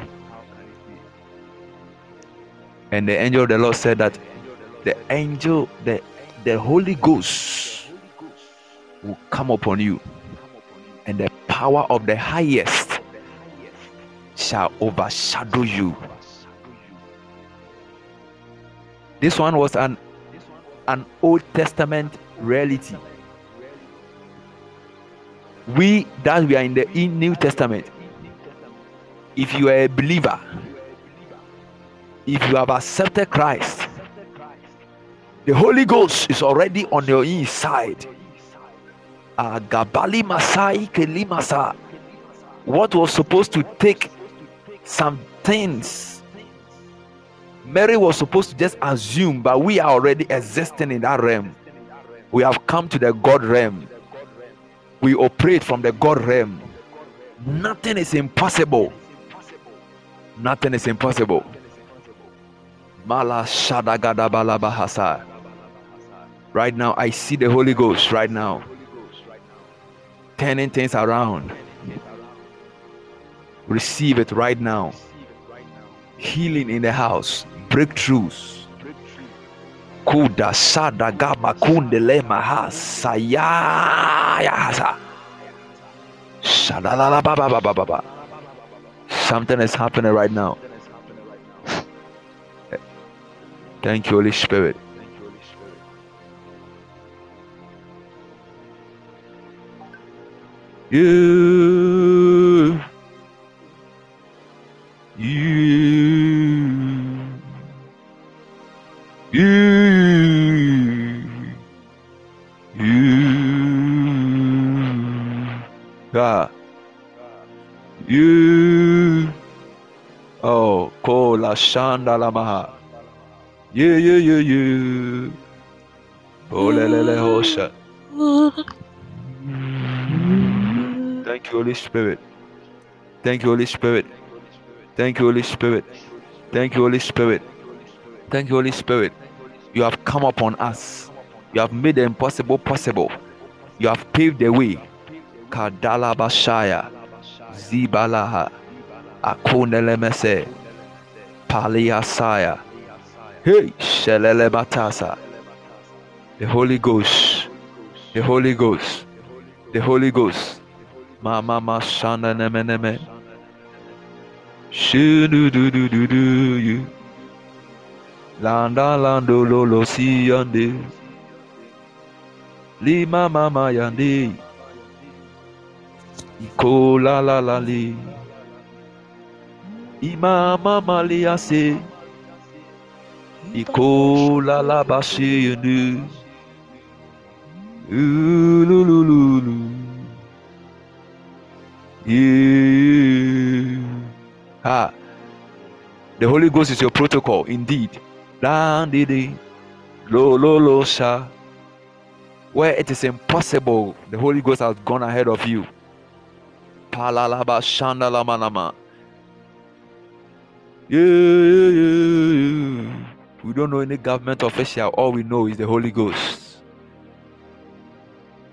And the angel of the Lord said that the angel, the, the Holy Ghost will come upon you, and the power of the highest shall overshadow you. This one was an an Old Testament reality. We that we are in the in New Testament. If you are a believer, if you have accepted Christ, the Holy Ghost is already on your inside. Agabali Masai Kelimasa. What was supposed to take some things Mary was supposed to just assume, but we are already existing in that realm. We have come to the God realm. We operate from the God realm. Nothing is impossible. Nothing is impossible. Mala Shadagada Balabahasa. Right now, I see the Holy Ghost right now turning things around. Receive it right now. Healing in the house, breakthroughs kuda sada gaba kunde lema ha sayaya hasa shadala baba baba baba something is happening right now. Thank you holy spirit. You you You. Oh, kola shanda la maha. You, you, you, you. Oh, le, le, le, hosha. Thank you, Holy Spirit. Thank you, Holy Spirit. Thank you, Holy Spirit. Thank you, Holy Spirit. Thank you, Holy Spirit. You have come upon us. You have made the impossible possible. You have paved the way. Kadala Bashaya. Zibalaha. Akonelemese. Paliasaya. Hey, Shelele Batasa. The Holy Ghost. The Holy Ghost. The Holy Ghost. Mama Mashana Nemeneme. Shudu do do do do you. Landa lando lolo si yande. Lima mama yande. Iko la la la li. Ima mama li ase. Iko la bashi yande. Ulululu. Yeah. Ha. The Holy Ghost is your protocol, indeed. Landidi. Lo lo lo sha. Where it is impossible, the Holy Ghost has gone ahead of you. Palalaba shandalamanama. Yeah. We don't know any government official. All we know is the Holy Ghost.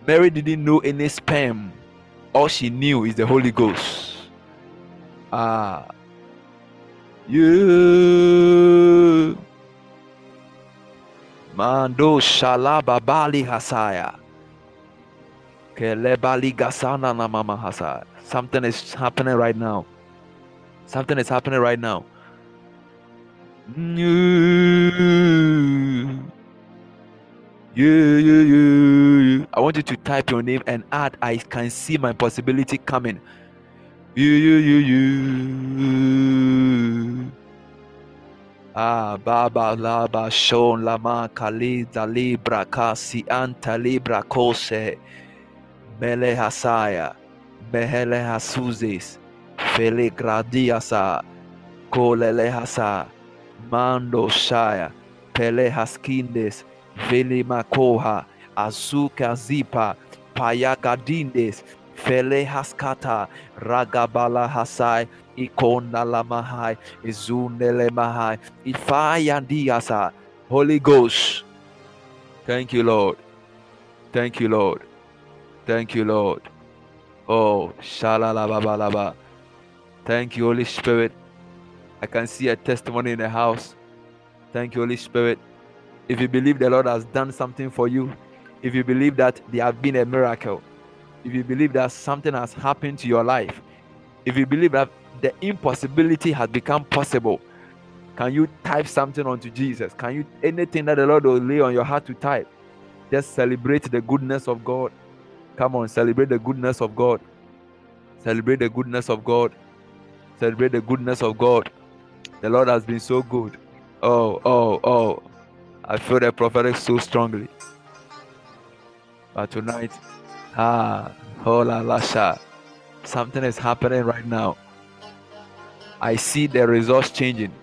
Mary didn't know any sperm. All she knew is the Holy Ghost. Ah. Yeah. Mando shalaba bali hasaya. Kelebali gasana na mama hasaya. Something is happening right now. Something is happening right now. I want you to type your name and add I can see my possibility coming. Yeah, yeah, yeah, yeah. Ah, Baba Laba Shon Lama Kalida Libra Kasi Anta Libra Kose Mele Hasaya Mehele Hasuzis Fele Gradiasa Kolele Hasa Mando Shaya. Pele Haskindes Vele Makoha Azuka Zipa. Payagadindes Fele Haskata Ragabala Hasai Ikona Lamahai Izunele Mahai Ifayandiasa Holy Ghost. Thank you Lord. Thank you Lord. Thank you Lord Oh Shalalababalaba Thank you Holy Spirit I can see a testimony in the house Thank you Holy Spirit if you believe the Lord has done something for you, if you believe that there has been a miracle, if you believe that something has happened to your life, if you believe that the impossibility has become possible, can you type something onto Jesus? Can you anything that the Lord will lay on your heart to type? Just celebrate the goodness of God. Come on, celebrate the goodness of God. Celebrate the goodness of God. Celebrate the goodness of God. The Lord has been so good. Oh, oh, oh. I feel the prophetic so strongly. But tonight, ah, hola lasha, something is happening right now. I see the results changing.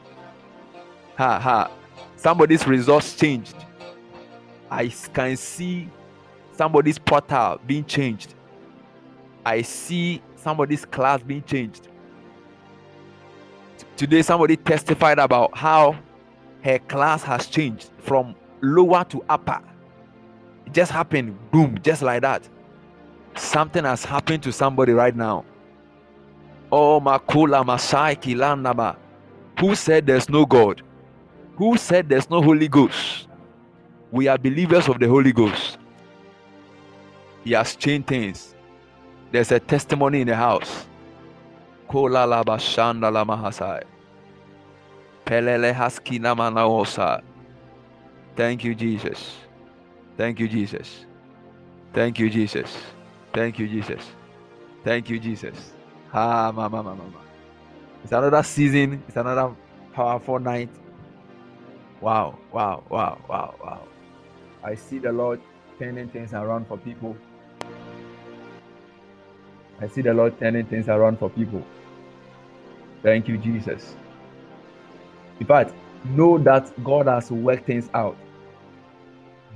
Ha ha, somebody's results changed. I can see somebody's portal being changed. I see somebody's class being changed. Today, somebody testified about how her class has changed from lower to upper. It just happened, boom, just like that. Something has happened to somebody right now. Oh, Makula Masai Kilanaba. Who said there's no God? Who said there's no Holy Ghost? We are believers of the Holy Ghost. He has changed things. There's a testimony in the house. Thank you, Jesus. Thank you, Jesus. Thank you, Jesus. Thank you, Jesus. Thank you, Jesus. Ah, mama, mama, mama. It's another season. It's another powerful night. Wow, wow, wow, wow, wow. I see the Lord turning things around for people. I see the Lord turning things around for people. Thank you, Jesus. In fact, know that God has worked things out.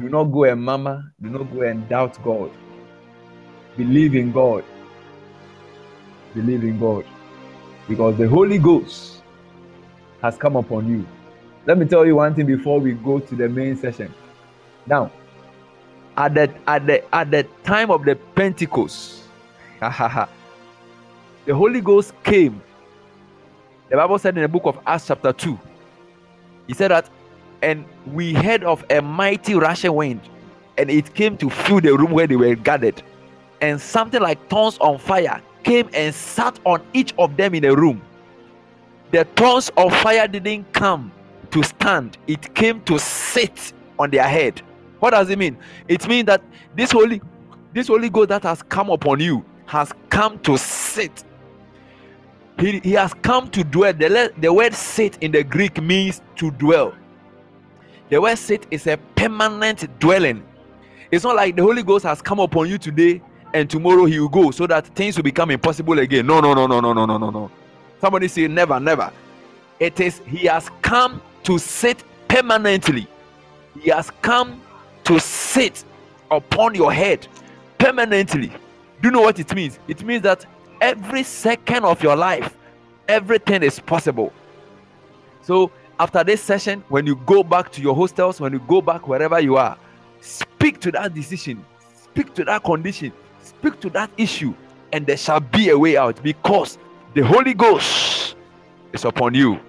Do not go and mama, do not go and doubt God. Believe in God. Believe in God. Because the Holy Ghost has come upon you. Let me tell you one thing before we go to the main session. Now, at the at the at the time of the Pentecost, the Holy Ghost came. The Bible said in the book of Acts, chapter 2, he said that, and we heard of a mighty rushing wind, and it came to fill the room where they were gathered, and something like tongues on fire came and sat on each of them in a room. The tongues of fire didn't come to stand, it came to sit on their head. What does it mean? It means that this holy this holy ghost that has come upon you has come to sit. He, he has come to dwell. The, the word sit in the Greek means to dwell. The word sit is a permanent dwelling. It's not like the Holy Ghost has come upon you today and tomorrow he will go so that things will become impossible again. No, no, no, no, no, no, no, no, no. Somebody say never, never. It is he has come to sit permanently. He has come to sit upon your head permanently. Do you know what it means? It means that every second of your life, everything is possible. So, after this session, when you go back to your hostels, when you go back wherever you are, speak to that decision, speak to that condition, speak to that issue, and there shall be a way out because the Holy Ghost is upon you.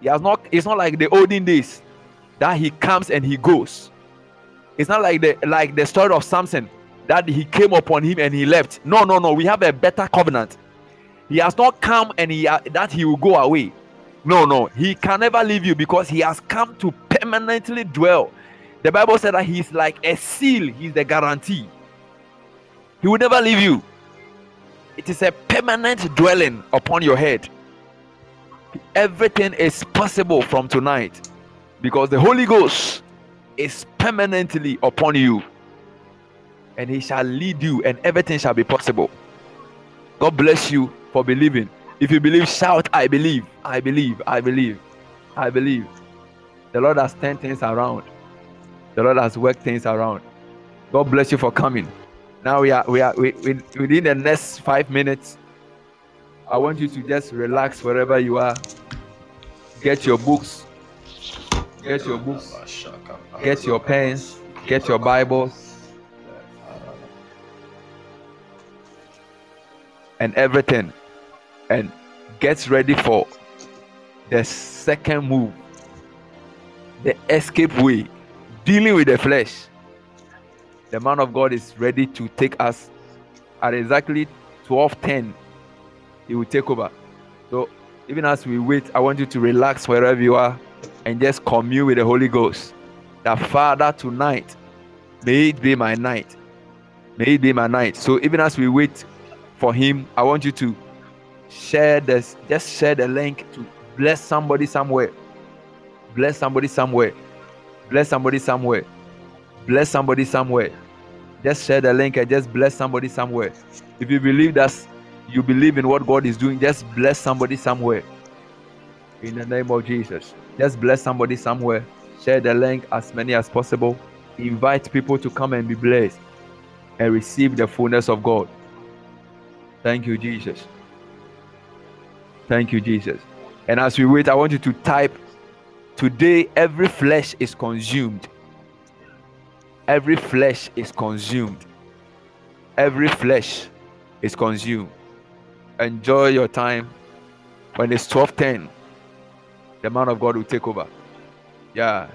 He has not, it's not like the olden days that he comes and he goes. It's not like the like the story of Samson that he came upon him and he left. No, no, no. We have a better covenant. He has not come and he uh, that he will go away. No, no. He can never leave you because he has come to permanently dwell. The Bible said that he's like a seal, he's the guarantee. He will never leave you. It is a permanent dwelling upon your head. Everything is possible from tonight because the Holy Ghost is permanently upon you and he shall lead you and everything shall be possible. God bless you for believing. If you believe, shout, I believe, I believe, I believe, I believe. The Lord has turned things around. The Lord has worked things around. God bless you for coming. Now we are we are we, we, within the next five minutes. I want you to just relax wherever you are. Get your books. Get your books. Get your pens. Get your Bibles. And everything. And gets ready for the second move. The escape way. Dealing with the flesh the man of God is ready to take us at exactly 12:10. He will take over. So even as we wait, I want you to relax wherever you are and just commune with the Holy Ghost. That Father, tonight, may it be my night. May it be my night. So even as we wait for him, I want you to share this, just share the link to bless somebody somewhere. Bless somebody somewhere. Bless somebody somewhere bless somebody somewhere. Just share the link and just bless somebody somewhere. If you believe that you believe in what God is doing, just bless somebody somewhere. In the name of Jesus. Just bless somebody somewhere. Share the link as many as possible. Invite people to come and be blessed and receive the fullness of God. Thank you, Jesus. Thank you, Jesus. And as we wait, I want you to type Today, every flesh is consumed every flesh is consumed. Every flesh is consumed. Enjoy your time. When it's 12:10, the man of God will take over. Yeah.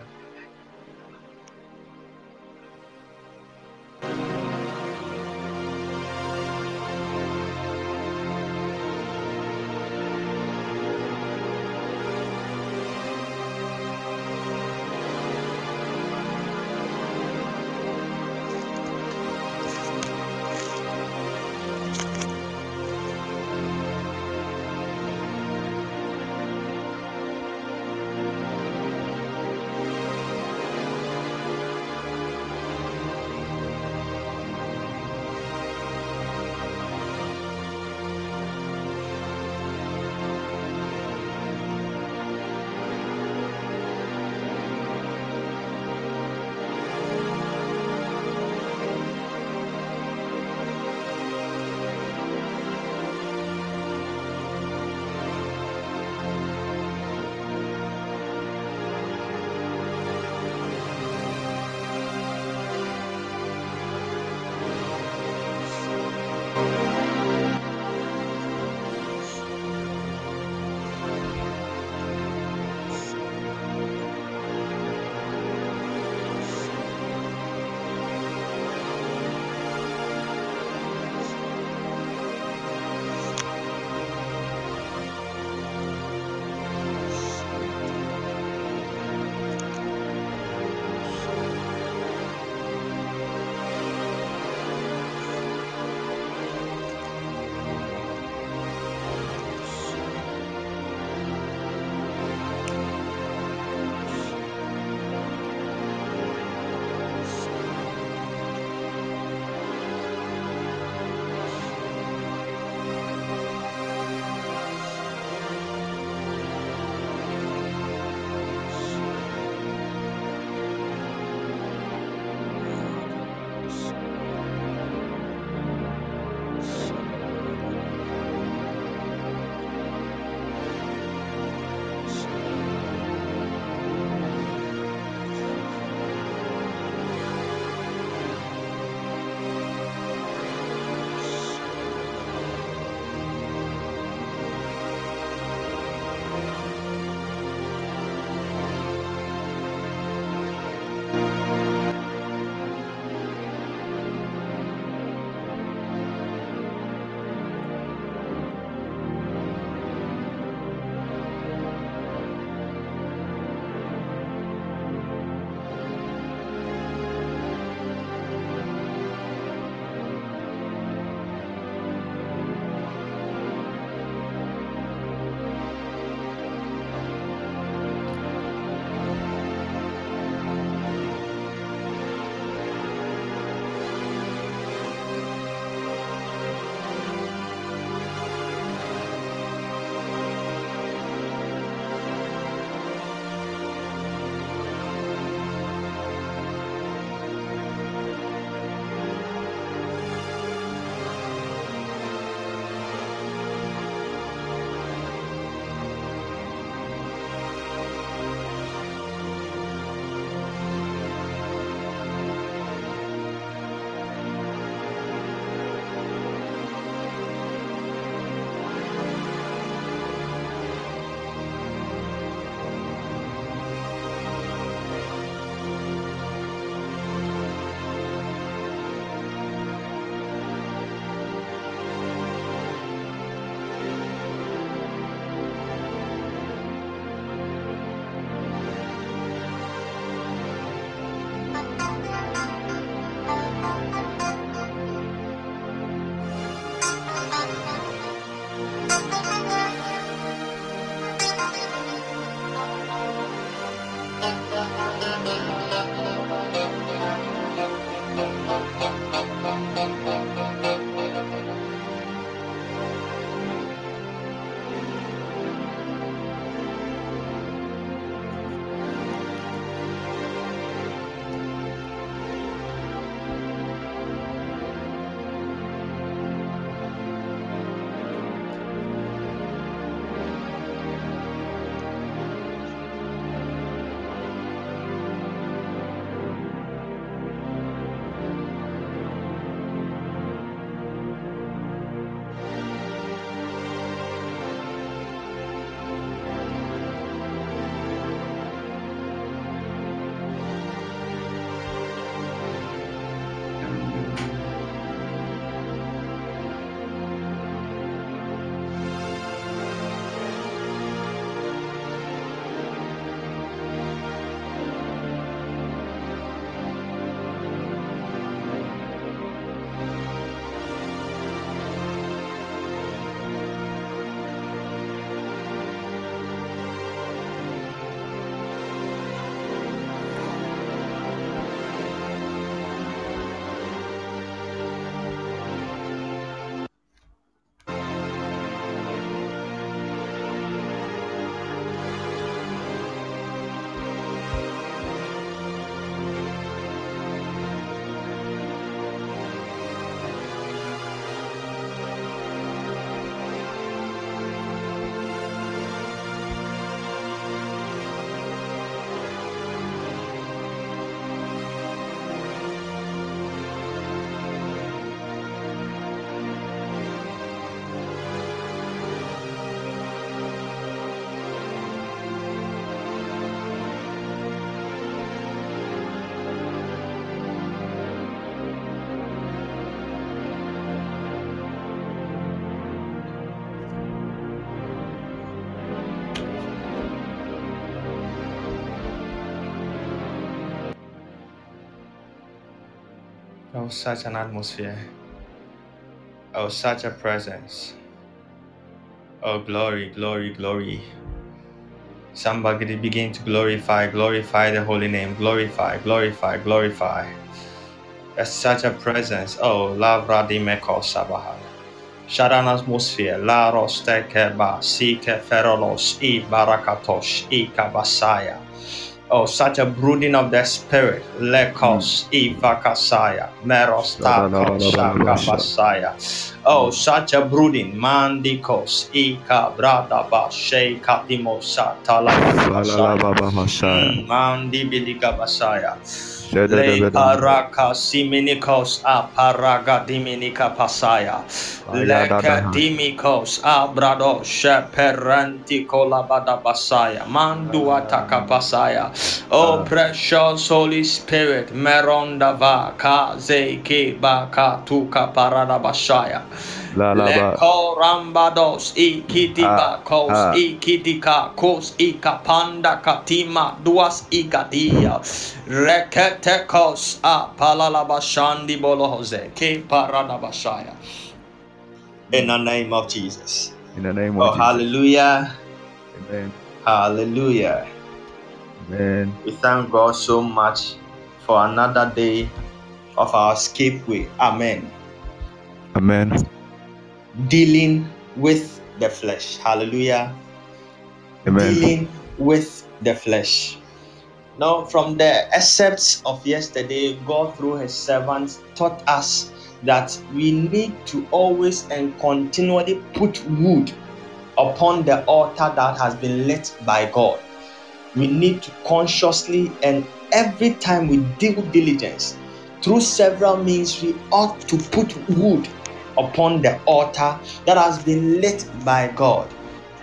Oh, such an atmosphere. Oh, such a presence. Oh, glory, glory, glory. Somebody begin to glorify, glorify the holy name, glorify, glorify, glorify. There's such a presence. Oh, Lavra di Meko Sabaha. Sharan atmosphere, La Rostekeba, Sike Ferolos, I Barakatosh, I Kabasaya. Oh, such a brooding of the spirit. Lekos, mm. Ivakasaya, Meros, Takos, Oh, such a brooding. Mandikos, Ika, Bradaba, Sheika, Dimosa, Talabasaya. Mandi Biliga Basaya. Le paraka siminikos a paraga diminika pasaya. Leka dimikos abrado sheperanti kolabada basaya. Mandua takapasaya. Oh precious Holy Spirit, meronda va ka ze ke ba ka tuka parada basaya. La la ba. Lekorambados ikidiba ah, kos ah. ikidika kos ikapanda katima duas ikadia rekete kos a palalabashandi bolohose ke paradabashaya. In the name of Jesus. In the name of oh, Jesus. hallelujah. Amen. Hallelujah. Amen. We thank God so much for another day of our escape way. Amen. Amen dealing with the flesh. Hallelujah. Amen. Dealing with the flesh. Now, from the excerpts of yesterday, God, through His servants, taught us that we need to always and continually put wood upon the altar that has been lit by God. We need to consciously and every time we deal with diligence through several means, we ought to put wood upon the altar that has been lit by God.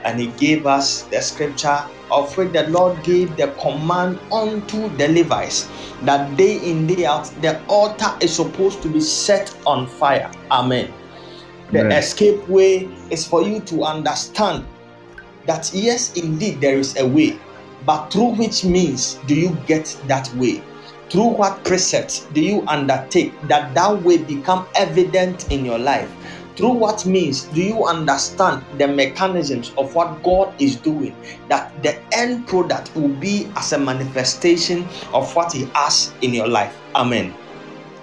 And he gave us the scripture of which the Lord gave the command unto the Levites that day in, day out, the altar is supposed to be set on fire. Amen. The Amen. escape way is for you to understand that yes, indeed, there is a way, but through which means do you get that way? through what precepts do you undertake that that way become evident in your life? Through what means do you understand the mechanisms of what god is doing? That the end product will be as a manifestation of what he has in your life. Amen.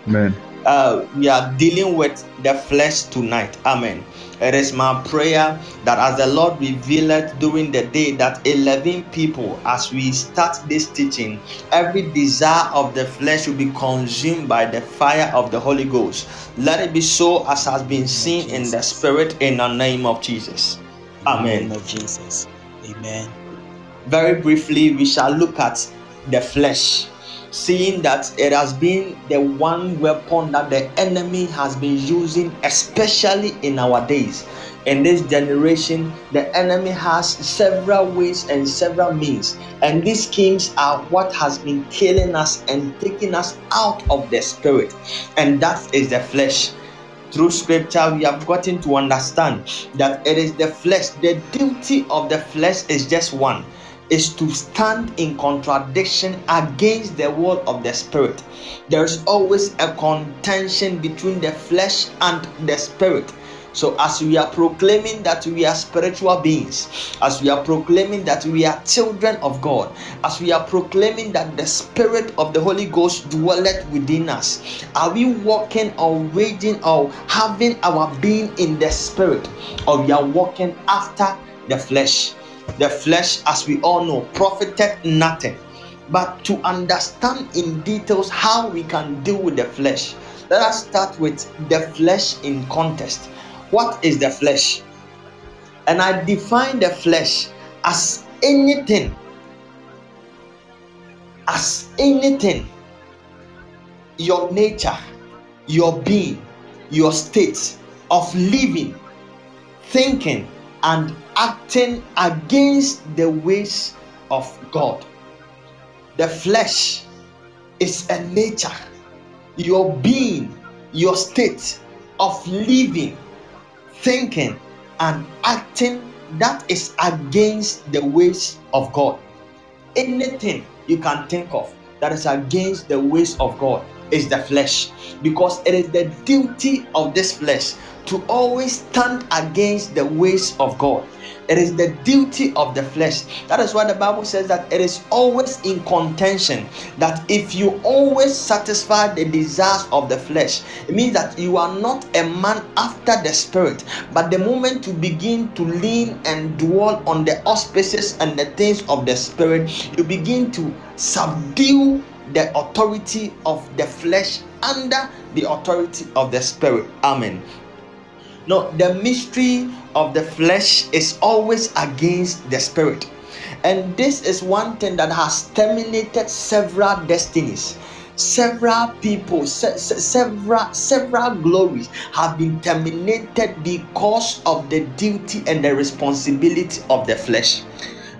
Amen uh, we are dealing with the flesh tonight amen it is my prayer that as the Lord revealed during the day that 11 people, as we start this teaching, every desire of the flesh will be consumed by the fire of the Holy Ghost. Let it be so as has been seen in the spirit in the name of Jesus. Amen. In the name of Jesus. Amen. Very briefly, we shall look at the flesh seeing that it has been the one weapon that the enemy has been using, especially in our days. In this generation, the enemy has several ways and several means, and these schemes are what has been killing us and taking us out of the spirit, and that is the flesh. Through scripture we have gotten to understand that it is the flesh. The duty of the flesh is just one is to stand in contradiction against the word of the spirit. There is always a contention between the flesh and the spirit. So, as we are proclaiming that we are spiritual beings, as we are proclaiming that we are children of God, as we are proclaiming that the Spirit of the Holy Ghost dwelleth within us, are we walking or waging or having our being in the Spirit, or we are walking after the flesh? The flesh, as we all know, profited nothing. But to understand in details how we can deal with the flesh, let us start with the flesh in context. What is the flesh? And I define the flesh as anything, as anything, your nature, your being, your state of living, thinking, and acting against the ways of God. The flesh is a nature, your being, your state of living, thinking, and acting that is against the ways of God. Anything you can think of that is against the ways of God is the flesh because it is the duty of this flesh to always stand against the ways of God. It is the duty of the flesh. That is why the Bible says that it is always in contention. That if you always satisfy the desires of the flesh, it means that you are not a man after the spirit. But the moment you begin to lean and dwell on the auspices and the things of the spirit, you begin to subdue the authority of the flesh under the authority of the spirit. Amen. No, the mystery of the flesh is always against the spirit. And this is one thing that has terminated several destinies. Several people, se- se- several several glories have been terminated because of the duty and the responsibility of the flesh.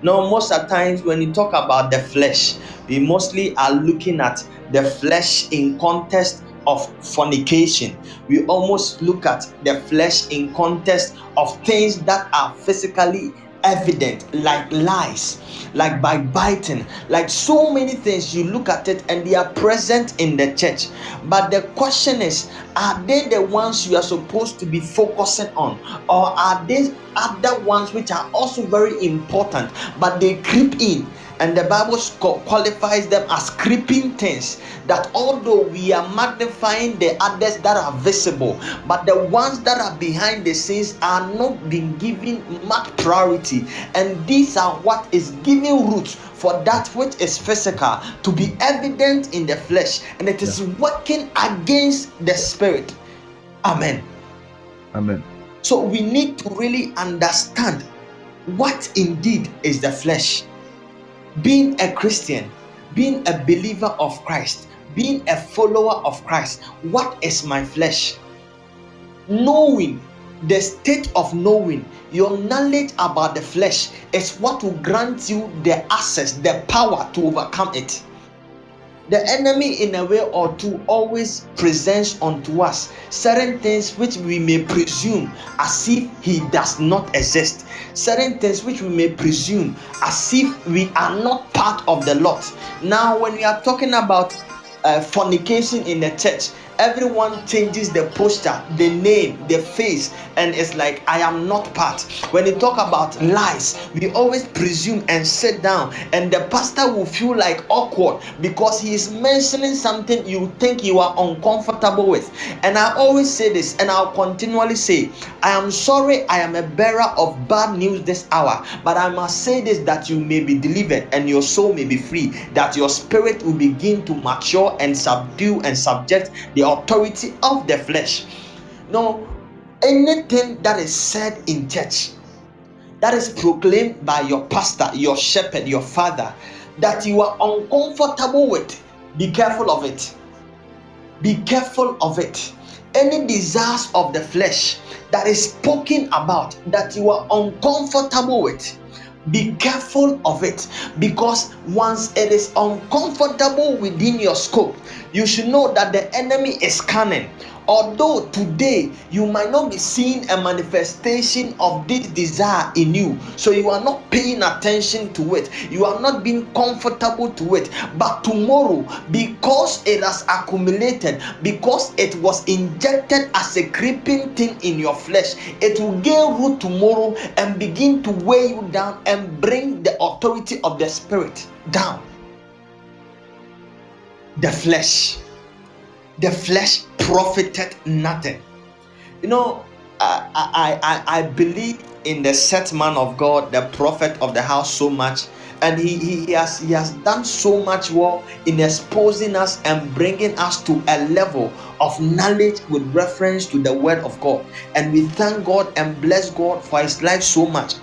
Now, most of times when you talk about the flesh, we mostly are looking at the flesh in context of fornication. We almost look at the flesh in context of things that are physically evident, like lies, like backbiting, like so many things. You look at it and they are present in the church. But the question is, are they the ones you are supposed to be focusing on, or are they other ones which are also very important, but they creep in? And the bible qualifies them as creeping things that although we are magnifying the others that are visible but the ones that are behind the scenes are not being given much priority. And these are what is giving roots for that which is physical to be evident in the flesh. And it is yeah. working against the spirit. Amen. Amen. So we need to really understand what indeed is the flesh being a Christian, being a believer of Christ, being a follower of Christ, what is my flesh? Knowing the state of knowing your knowledge about the flesh is what will grant you the access, the power to overcome it. The enemy, in a way or two, always presents unto us certain things which we may presume as if he does not exist, certain things which we may presume as if we are not part of the lot. Now, when we are talking about uh, fornication in the church, everyone changes the posture, the name, the face, and it's like I am not part. When you talk about lies, we always presume and sit down, and the pastor will feel like awkward because he is mentioning something you think you are uncomfortable with. And I always say this, and I'll continually say, I am sorry I am a bearer of bad news this hour, but I must say this that you may be delivered and your soul may be free, that your spirit will begin to mature and subdue and subject the authority of the flesh. No, anything that is said in church, that is proclaimed by your pastor, your shepherd, your father, that you are uncomfortable with, be careful of it. Be careful of it. Any desires of the flesh that is spoken about that you are uncomfortable with, be careful of it because once it is uncomfortable within your scope, you should know that the enemy is cunning although today you might not be seeing a manifestation of this desire in you. So you are not paying attention to it. You are not being comfortable to it. But tomorrow because it has accumulated because it was injected as a creeping thing in your flesh it will gain root tomorrow and begin to weigh you down and bring the authority of the spirit down. The flesh the flesh profited nothing. You know, I, I, I, I believe in the set man of God, the prophet of the house, so much. And he, he, he, has, he has done so much work in exposing us and bringing us to a level of knowledge with reference to the word of God. And we thank God and bless God for his life so much.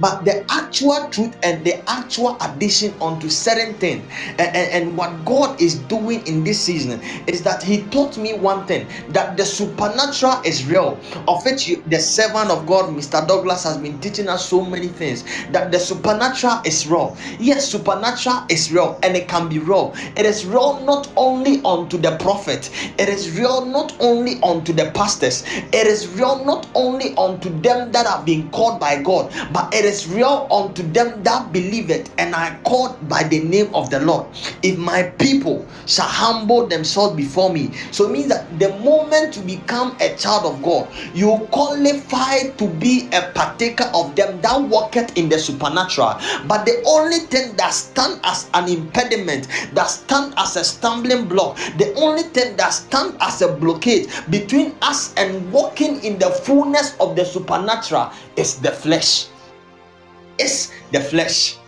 But the actual truth and the actual addition onto certain things and, and, and what god is doing in this season is that he taught me one thing that the supernatural is real. Of which the servant of god mr douglas has been teaching us so many things that the supernatural is real. Yes supernatural is real and it can be real. It is real not only unto the prophet. It is real not only unto the pastors, it is real not only unto them that have been called by God, but it is real unto them that believe it and are called by the name of the Lord. If my people shall humble themselves before me, so it means that the moment you become a child of God, you qualify to be a partaker of them that walketh in the supernatural. But the only thing that stand as an impediment, that stand as a stumbling block, the only thing that stand as a blockade between us and walking in the fullness of the supernatural is the flesh. Is the flesh.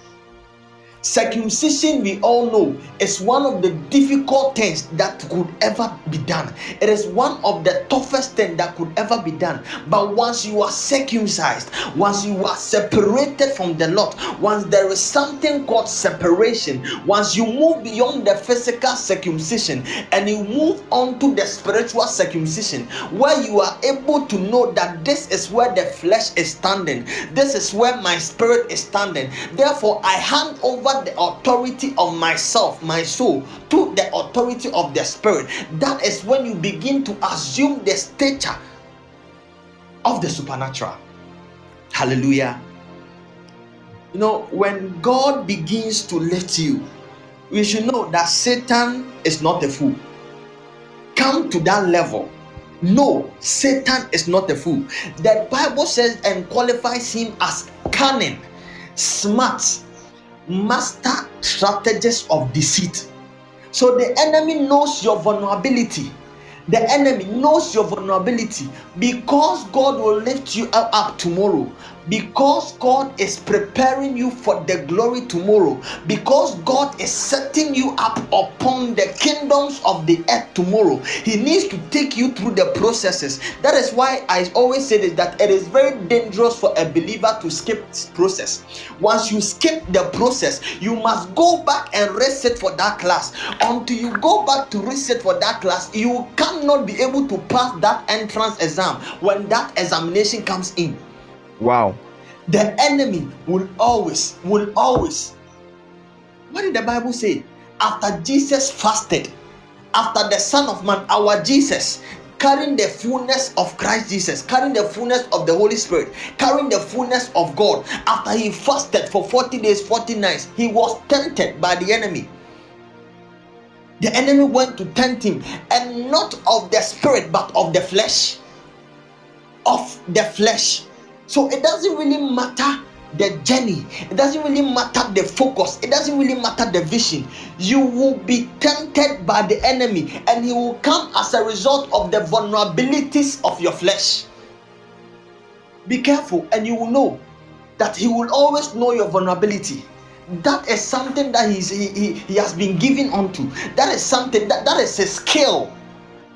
Circumcision, we all know, is one of the difficult things that could ever be done. It is one of the toughest things that could ever be done. But once you are circumcised, once you are separated from the Lord, once there is something called separation, once you move beyond the physical circumcision and you move on to the spiritual circumcision, where you are able to know that this is where the flesh is standing, this is where my spirit is standing. Therefore, I hand over over the authority of myself, my soul, to the authority of the spirit, that is when you begin to assume the stature of the supernatural. Hallelujah. You know, when God begins to lift you, we should know that Satan is not a fool. Come to that level. No, Satan is not a fool. The Bible says and qualifies him as cunning, smart, master strategies of deceit. So the enemy knows your vulnerability. The enemy knows your vulnerability because God will lift you up tomorrow because God is preparing you for the glory tomorrow, because God is setting you up upon the kingdoms of the earth tomorrow, He needs to take you through the processes. That is why I always say this, that it is very dangerous for a believer to skip this process. Once you skip the process, you must go back and reset for that class. Until you go back to reset for that class, you cannot be able to pass that entrance exam when that examination comes in. Wow. The enemy will always, will always. What did the Bible say? After Jesus fasted, after the Son of Man, our Jesus, carrying the fullness of Christ Jesus, carrying the fullness of the Holy Spirit, carrying the fullness of God, after he fasted for 40 days, 40 nights, he was tempted by the enemy. The enemy went to tempt him, and not of the spirit, but of the flesh. Of the flesh. So it doesn't really matter the journey, it doesn't really matter the focus, it doesn't really matter the vision. You will be tempted by the enemy, and he will come as a result of the vulnerabilities of your flesh. Be careful, and you will know that he will always know your vulnerability that is something that he's, he, he, he has been given unto. That is something that that is a skill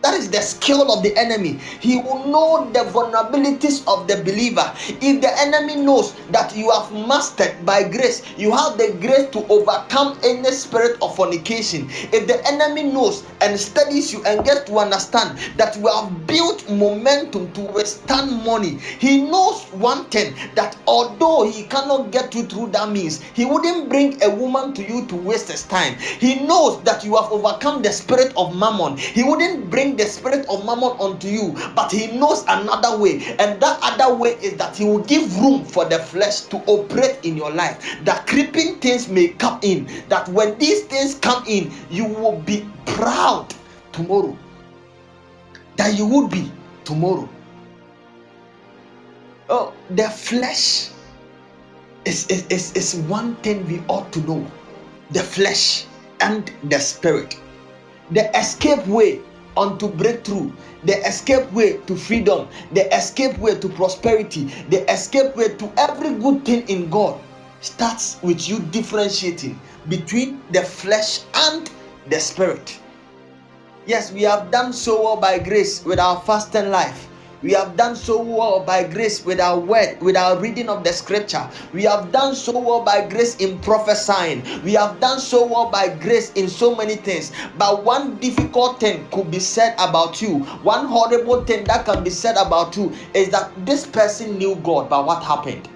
that is the skill of the enemy. He will know the vulnerabilities of the believer. If the enemy knows that you have mastered by grace, you have the grace to overcome any spirit of fornication. If the enemy knows and studies you and gets to understand that you have built momentum to withstand money, he knows one thing that although he cannot get you through that means, he wouldn't bring a woman to you to waste his time. He knows that you have overcome the spirit of mammon. He wouldn't bring the spirit of mammon unto you, but he knows another way, and that other way is that he will give room for the flesh to operate in your life. That creeping things may come in, that when these things come in, you will be proud tomorrow. That you would be tomorrow. Oh, the flesh is, is, is, is one thing we ought to know the flesh and the spirit. The escape way unto breakthrough, the escape way to freedom, the escape way to prosperity, the escape way to every good thing in God starts with you differentiating between the flesh and the spirit. Yes, we have done so well by grace with our fasting life. We have done so well by grace with our word, with our reading of the scripture. We have done so well by grace in prophesying. We have done so well by grace in so many things. But one difficult thing could be said about you, one horrible thing that can be said about you is that this person knew God, but what happened?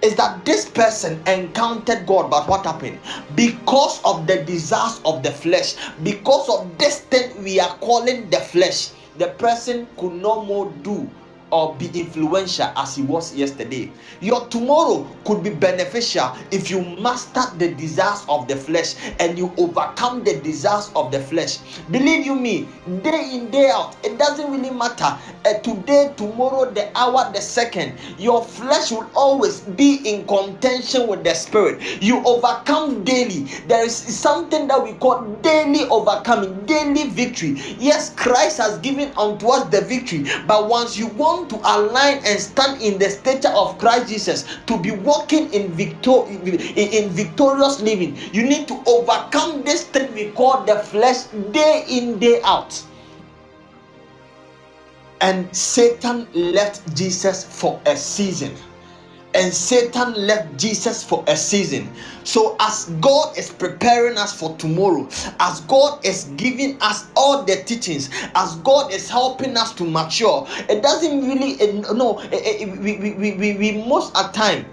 is that this person encountered God, but what happened? Because of the desires of the flesh, because of this thing we are calling the flesh, the person could no more do or be influential as he was yesterday. Your tomorrow could be beneficial if you master the desires of the flesh and you overcome the desires of the flesh. Believe you me, day in, day out, it doesn't really matter. Uh, today, tomorrow, the hour, the second, your flesh will always be in contention with the spirit. You overcome daily. There is something that we call daily overcoming, daily victory. Yes, Christ has given unto us the victory, but once you want to align and stand in the stature of Christ Jesus to be walking in victor in, in victorious living, you need to overcome this thing we call the flesh day in, day out. And Satan left Jesus for a season and Satan left Jesus for a season. So, as God is preparing us for tomorrow, as God is giving us all the teachings, as God is helping us to mature, it doesn't really, no, we, we, we, we, most at time,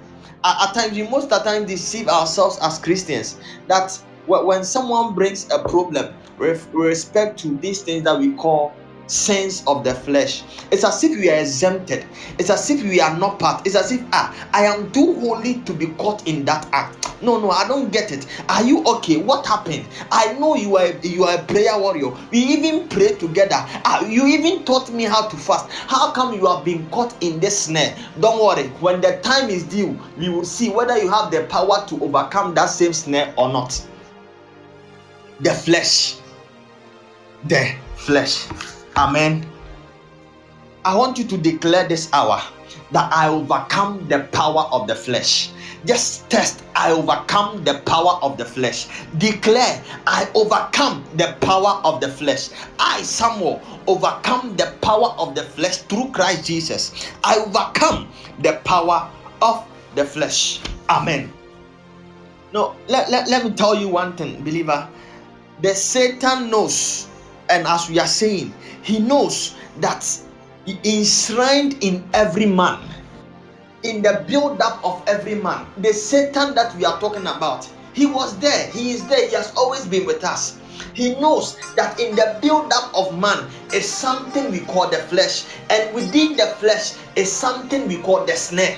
at times, we most at times deceive ourselves as Christians that when someone brings a problem with respect to these things that we call sense of the flesh. It's as if we are exempted. It's as if we are not part. It's as if ah, I am too holy to be caught in that act. No, no, I don't get it. Are you okay? What happened? I know you are you are a prayer warrior. We even pray together. Ah, you even taught me how to fast. How come you have been caught in this snare? Don't worry. When the time is due, we will see whether you have the power to overcome that same snare or not. The flesh. The flesh. Amen. I want you to declare this hour that I overcome the power of the flesh. Just test, I overcome the power of the flesh. Declare, I overcome the power of the flesh. I, Samuel, overcome the power of the flesh through Christ Jesus. I overcome the power of the flesh. Amen. No, let, let, let me tell you one thing, believer. The Satan knows, and as we are saying, he knows that enshrined in every man, in the build-up of every man, the Satan that we are talking about, he was there, he is there, he has always been with us. He knows that in the build-up of man is something we call the flesh, and within the flesh is something we call the snare.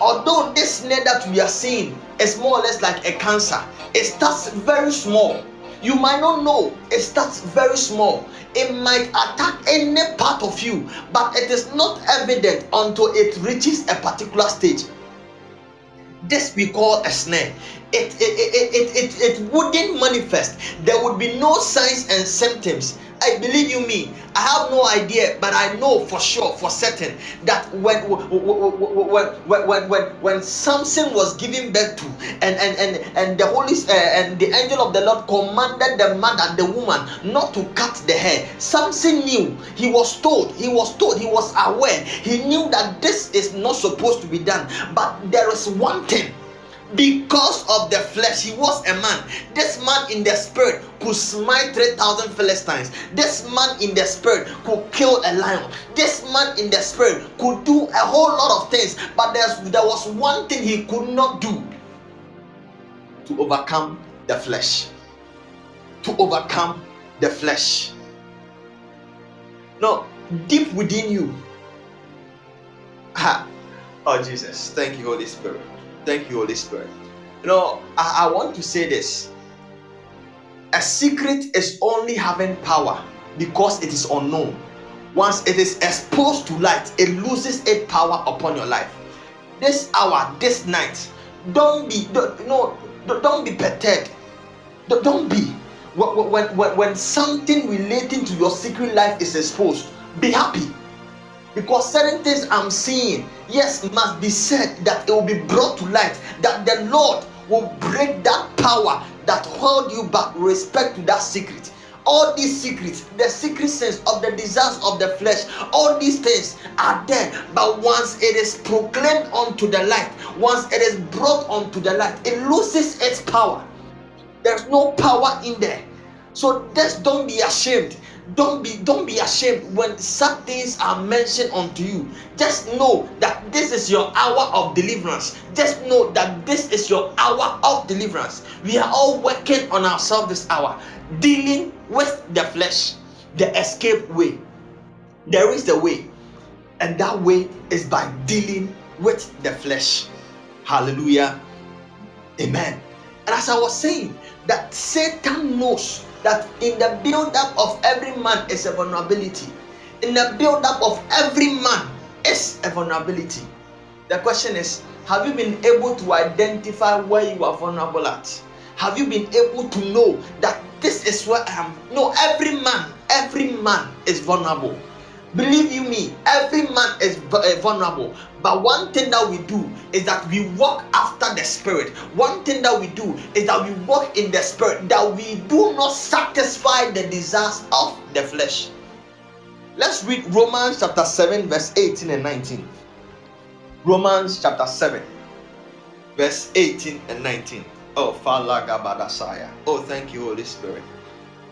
Although this snare that we are seeing is more or less like a cancer, it starts very small. You might not know it starts very small it might attack any part of you, but it is not evident until it reaches a particular stage. This we call a snare. It, it, it, it, it, wouldn't manifest. There would be no signs and symptoms I believe you me. I have no idea, but I know for sure, for certain, that when when when when when, Samson was given birth to, and and and and the Holy uh, and the angel of the Lord commanded the man and the woman not to cut the hair. Samson knew. He was told. He was told. He was aware. He knew that this is not supposed to be done. But there is one thing because of the flesh he was a man. This man in the spirit could smite 3000 philistines. This man in the spirit could kill a lion. This man in the spirit could do a whole lot of things but there was one thing he could not do. To overcome the flesh. To overcome the flesh. No deep within you ha oh jesus. Thank you holy spirit Thank you, Holy Spirit. You know, I, I want to say this. A secret is only having power because it is unknown. Once it is exposed to light, it loses its power upon your life. This hour, this night, don't be don't, no, don't be perturbed. Don't be. When, when, when something relating to your secret life is exposed, be happy because certain things I'm seeing, yes, must be said that it will be brought to light, that the Lord will break that power that hold you back respect to that secret. All these secrets, the secret sense of the desires of the flesh, all these things are there. But once it is proclaimed unto the light, once it is brought unto the light, it loses its power. There's no power in there. So just don't be ashamed don't be don't be ashamed when such things are mentioned unto you. Just know that this is your hour of deliverance. Just know that this is your hour of deliverance. We are all working on ourselves this hour dealing with the flesh the escape way. There is the way and that way is by dealing with the flesh. Hallelujah. Amen. And as i was saying that satan knows that in the build-up of every man is a vulnerability. In the build-up of every man is a vulnerability. The question is, have you been able to identify where you are vulnerable at? Have you been able to know that this is where I am? No, every man, every man is vulnerable. Believe you me, every man is eh, vulnerable. But one thing that we do is that we walk after the spirit. One thing that we do is that we walk in the spirit, that we do not satisfy the desires of the flesh. Let's read Romans chapter 7, verse 18 and 19. Romans chapter 7, verse 18 and 19. Oh, Falagabadasaya. Oh, thank you, Holy Spirit.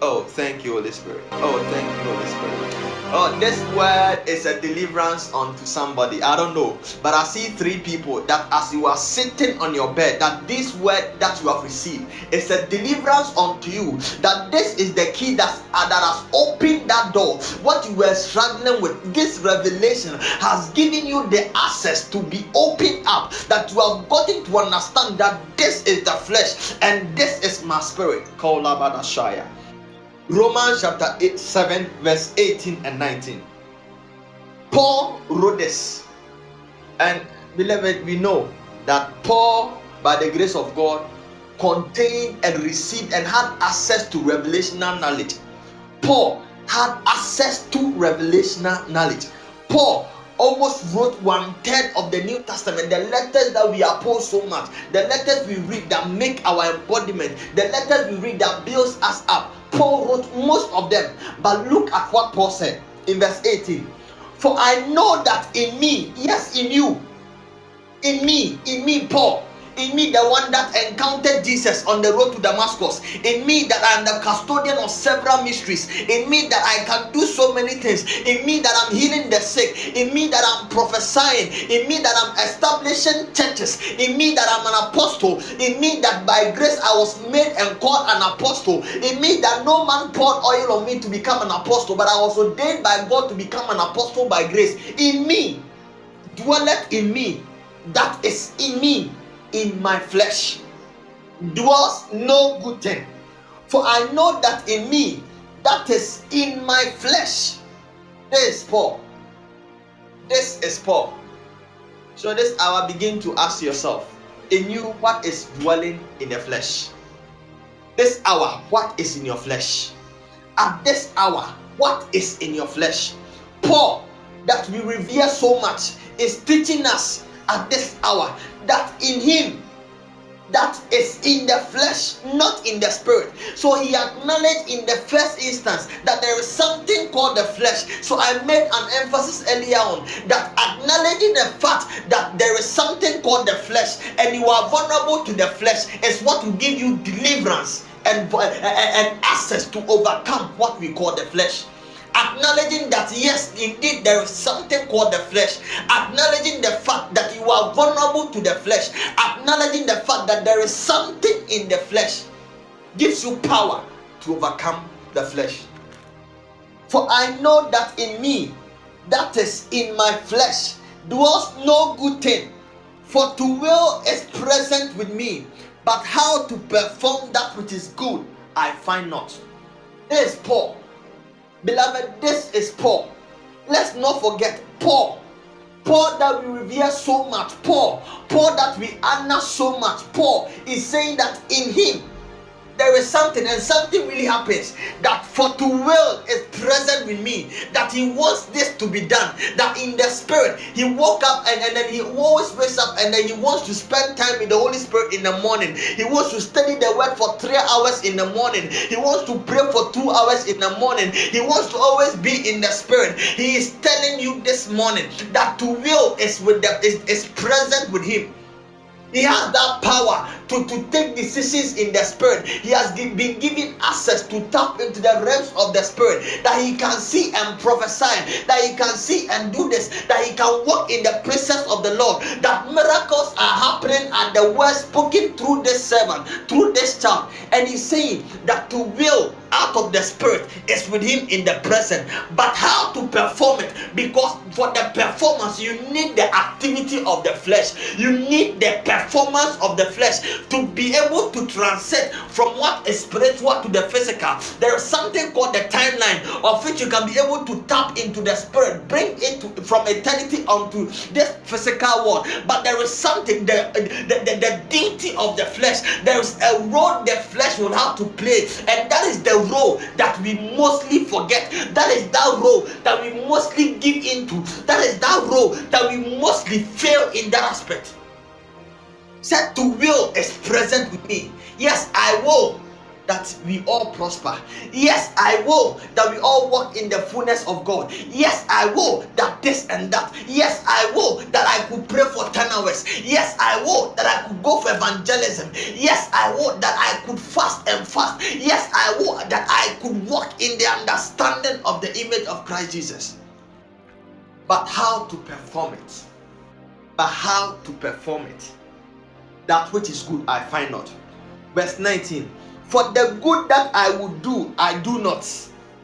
Oh, thank you, Holy Spirit. Oh, thank you, Holy Spirit. Oh, this word is a deliverance unto somebody. I don't know. But I see three people that as you are sitting on your bed, that this word that you have received is a deliverance unto you. That this is the key that, uh, that has opened that door. What you were struggling with, this revelation has given you the access to be opened up. That you have gotten to understand that this is the flesh and this is my spirit. Call Labadashaya. Romans chapter 8, 7, verse 18 and 19. Paul wrote this. And beloved, we know that Paul, by the grace of God, contained and received and had access to revelational knowledge. Paul had access to revelational knowledge. Paul almost wrote one third of the New Testament. The letters that we oppose so much, the letters we read that make our embodiment, the letters we read that builds us up. Paul wrote most of them. But look at what Paul said in verse 18. For I know that in me, yes, in you, in me, in me, Paul, in me, the one that encountered Jesus on the road to Damascus, in me, that I am the custodian of several mysteries, in me, that I can do so many things, in me, that I'm healing the sick, in me, that I'm prophesying, in me, that I'm establishing churches, in me, that I'm an apostle, in me, that by grace I was made and called an apostle, in me, that no man poured oil on me to become an apostle, but I was ordained by God to become an apostle by grace. In me, dwelleth in me, that is in me in my flesh dwells no good thing. For I know that in me, that is in my flesh. This is Paul. This is Paul. So this hour begin to ask yourself, in you, what is dwelling in the flesh? This hour, what is in your flesh? At this hour, what is in your flesh? Paul, that we revere so much, is teaching us at this hour that in him that is in the flesh, not in the spirit. So he acknowledged in the first instance that there is something called the flesh. So I made an emphasis earlier on that acknowledging the fact that there is something called the flesh and you are vulnerable to the flesh is what will give you deliverance and, and access to overcome what we call the flesh acknowledging that yes, indeed, there is something called the flesh, acknowledging the fact that you are vulnerable to the flesh, acknowledging the fact that there is something in the flesh, gives you power to overcome the flesh. For I know that in me, that is in my flesh, dwells no good thing. For to will is present with me, but how to perform that which is good I find not. This is Paul Beloved, this is Paul. Let's not forget Paul. Paul that we revere so much. Paul. Paul that we honor so much. Paul is saying that in him there is something and something really happens that for to will is present with me that he wants this to be done that in the spirit he woke up and, and then he always wakes up and then he wants to spend time in the holy spirit in the morning. He wants to study the word for three hours in the morning. He wants to pray for two hours in the morning. He wants to always be in the spirit. He is telling you this morning that to will is with them is, is present with him He has that power to, to take decisions in the spirit. He has been given access to tap into the realms of the spirit that he can see and prophesy, that he can see and do this, that he can walk in the presence of the Lord, that miracles are happening at the word spoken through this servant, through this child. And he's saying that to will out of the spirit is with him in the present. But how to perform it? Because for the performance you need the activity of the flesh. You need the performance of the flesh to be able to transcend from what is spiritual to the physical. There is something called the timeline of which you can be able to tap into the spirit bring it to, from eternity onto this physical world. But there is something the, the, the, the duty of the flesh. There is a role the flesh will have to play. And that is the role that we mostly forget. That is that role that we mostly give into. That is that role that we mostly fail in that aspect. Said to will is present with me. Yes, I will that we all prosper. Yes, I will that we all walk in the fullness of God. Yes, I will that this and that. Yes, I will that I could pray for 10 hours. Yes, I will that I could go for evangelism. Yes, I will that I could fast and fast. Yes, I will that I could walk in the understanding of the image of Christ Jesus. But how to perform it? But how to perform it? That which is good, I find not. Verse 19 for the good that I would do, I do not,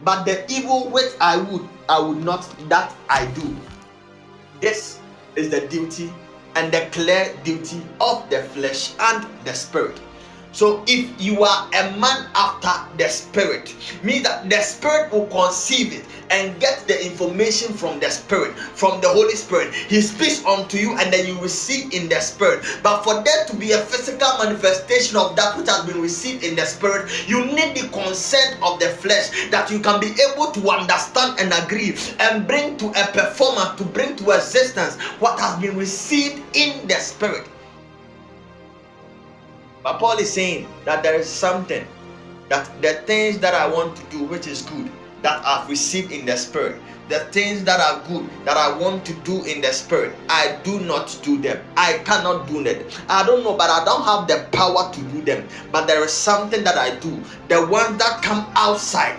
but the evil which I would, I would not, that I do. This is the duty and the clear duty of the flesh and the spirit. So if you are a man after the spirit, means that the spirit will conceive it and get the information from the spirit, from the Holy Spirit. He speaks unto you and then you receive in the spirit. But for there to be a physical manifestation of that which has been received in the spirit, you need the consent of the flesh that you can be able to understand and agree and bring to a performance to bring to existence what has been received in the spirit. But Paul is saying that there is something that the things that I want to do, which is good, that I've received in the spirit, the things that are good that I want to do in the spirit, I do not do them. I cannot do them. I don't know, but I don't have the power to do them. But there is something that I do. The ones that come outside,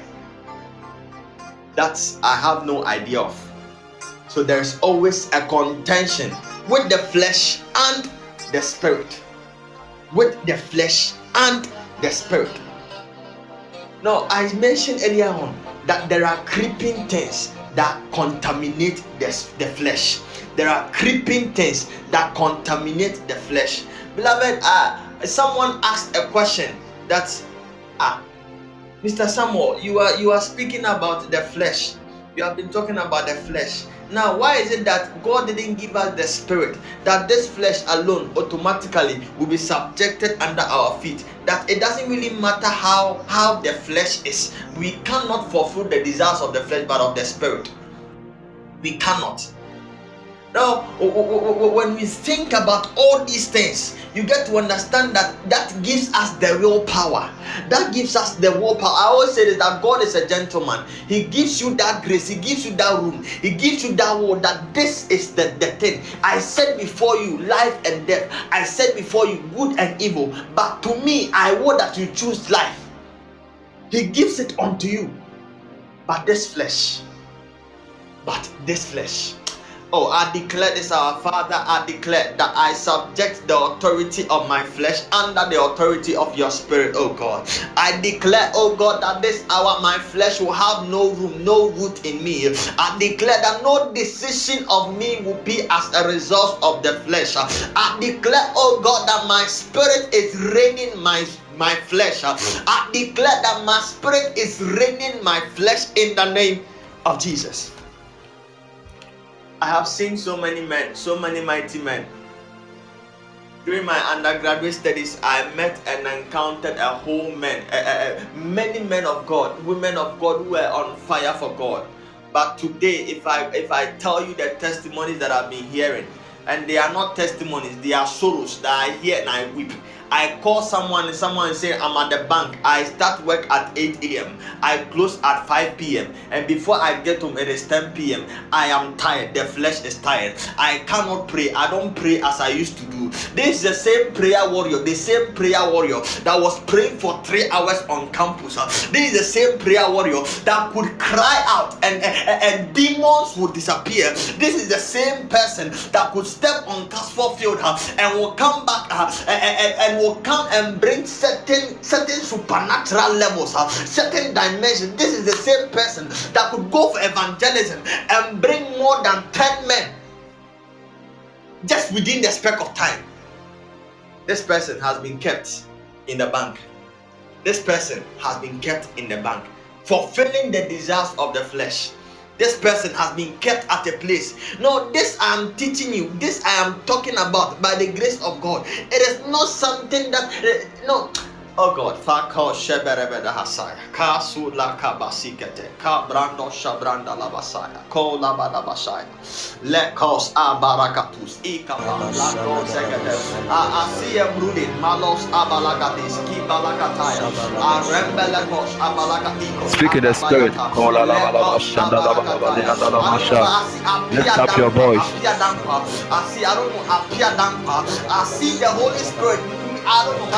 that I have no idea of. So there's always a contention with the flesh and the spirit with the flesh and the spirit. Now, I mentioned earlier on that there are creeping things that contaminate the, the flesh. There are creeping things that contaminate the flesh. Beloved, uh, someone asked a question that, uh, Mr. Samuel, you are you are speaking about the flesh. You have been talking about the flesh. Now, why is it that God didn't give us the spirit that this flesh alone automatically will be subjected under our feet? That it doesn't really matter how how the flesh is. We cannot fulfill the desires of the flesh, but of the spirit. We cannot. Now, when we think about all these things, you get to understand that that gives us the real power. That gives us the real power. I always say that God is a gentleman. He gives you that grace. He gives you that room. He gives you that word that this is the, the thing. I said before you life and death. I said before you good and evil. But to me, I want that you choose life. He gives it unto you. But this flesh, but this flesh Oh, I declare this, our Father. I declare that I subject the authority of my flesh under the authority of your spirit, oh God. I declare, oh God, that this hour my flesh will have no room, no root in me. I declare that no decision of me will be as a result of the flesh. I declare, oh God, that my spirit is reigning my my flesh. I declare that my spirit is reigning my flesh in the name of Jesus. I have seen so many men, so many mighty men. During my undergraduate studies, I met and encountered a whole men, uh, uh, many men of God, women of God who were on fire for God. But today, if I if I tell you the testimonies that I've been hearing, and they are not testimonies, they are sorrows that I hear and I weep. I call someone and someone say I'm at the bank. I start work at 8 a.m. I close at 5 p.m. And before I get home, it is 10 p.m. I am tired. The flesh is tired. I cannot pray. I don't pray as I used to do. This is the same prayer warrior, the same prayer warrior that was praying for three hours on campus. This is the same prayer warrior that could cry out and, and, and demons would disappear. This is the same person that could step on Casper Field uh, and will come back uh, and, and, and will come and bring certain certain supernatural levels, uh, certain dimensions. This is the same person that could go for evangelism and bring more than 10 men just within the speck of time. This person has been kept in the bank. This person has been kept in the bank, fulfilling the desires of the flesh this person has been kept at a place. No, this I am teaching you, this I am talking about by the grace of God. It is not something that, uh, no, Oh God, Fako Sheberebeda Hasaya, Kasu la Kabasikete, Kabrando Shabranda Labasaya, Ko Labada Basaya, Lekos Abarakatus, Ikaba, Lako Segete, Asia Brudin, Malos Abalagatis, Kibalakataya, Arembelekos Abalakatiko. Speak in the spirit, Kola Labashanda Labamasha. Lift up your voice. I see, I don't know, I see the Holy Spirit I don't know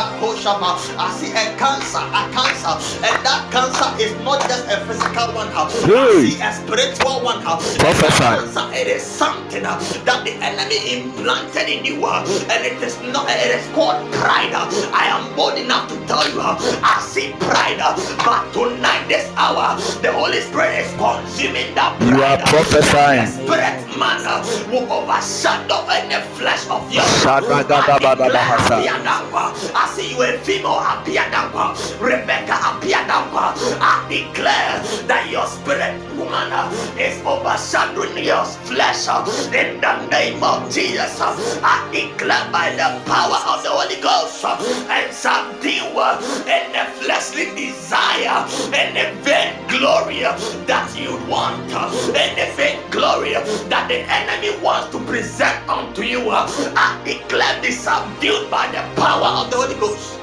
I see a cancer, a cancer, and that cancer is not just a physical one. I see a spiritual one. Prophesy. It is something that the enemy implanted in you, and it is not. It is called pride. I am bold enough to tell you, I see pride, but tonight, this hour, the Holy Spirit is consuming that pride. You are prophesying. The spirit man uh, will overshadow any flesh of your. I see you a female Apiadamba, Rebecca Apiadamba. I declare that your spirit woman is overshadowing your flesh in the name of Jesus. I declare by the power of the Holy Ghost and subdue any fleshly desire, any vain glory that you want, any vain glory that the enemy wants to present unto you. I declare this subdued by the power power of the Holy Ghost.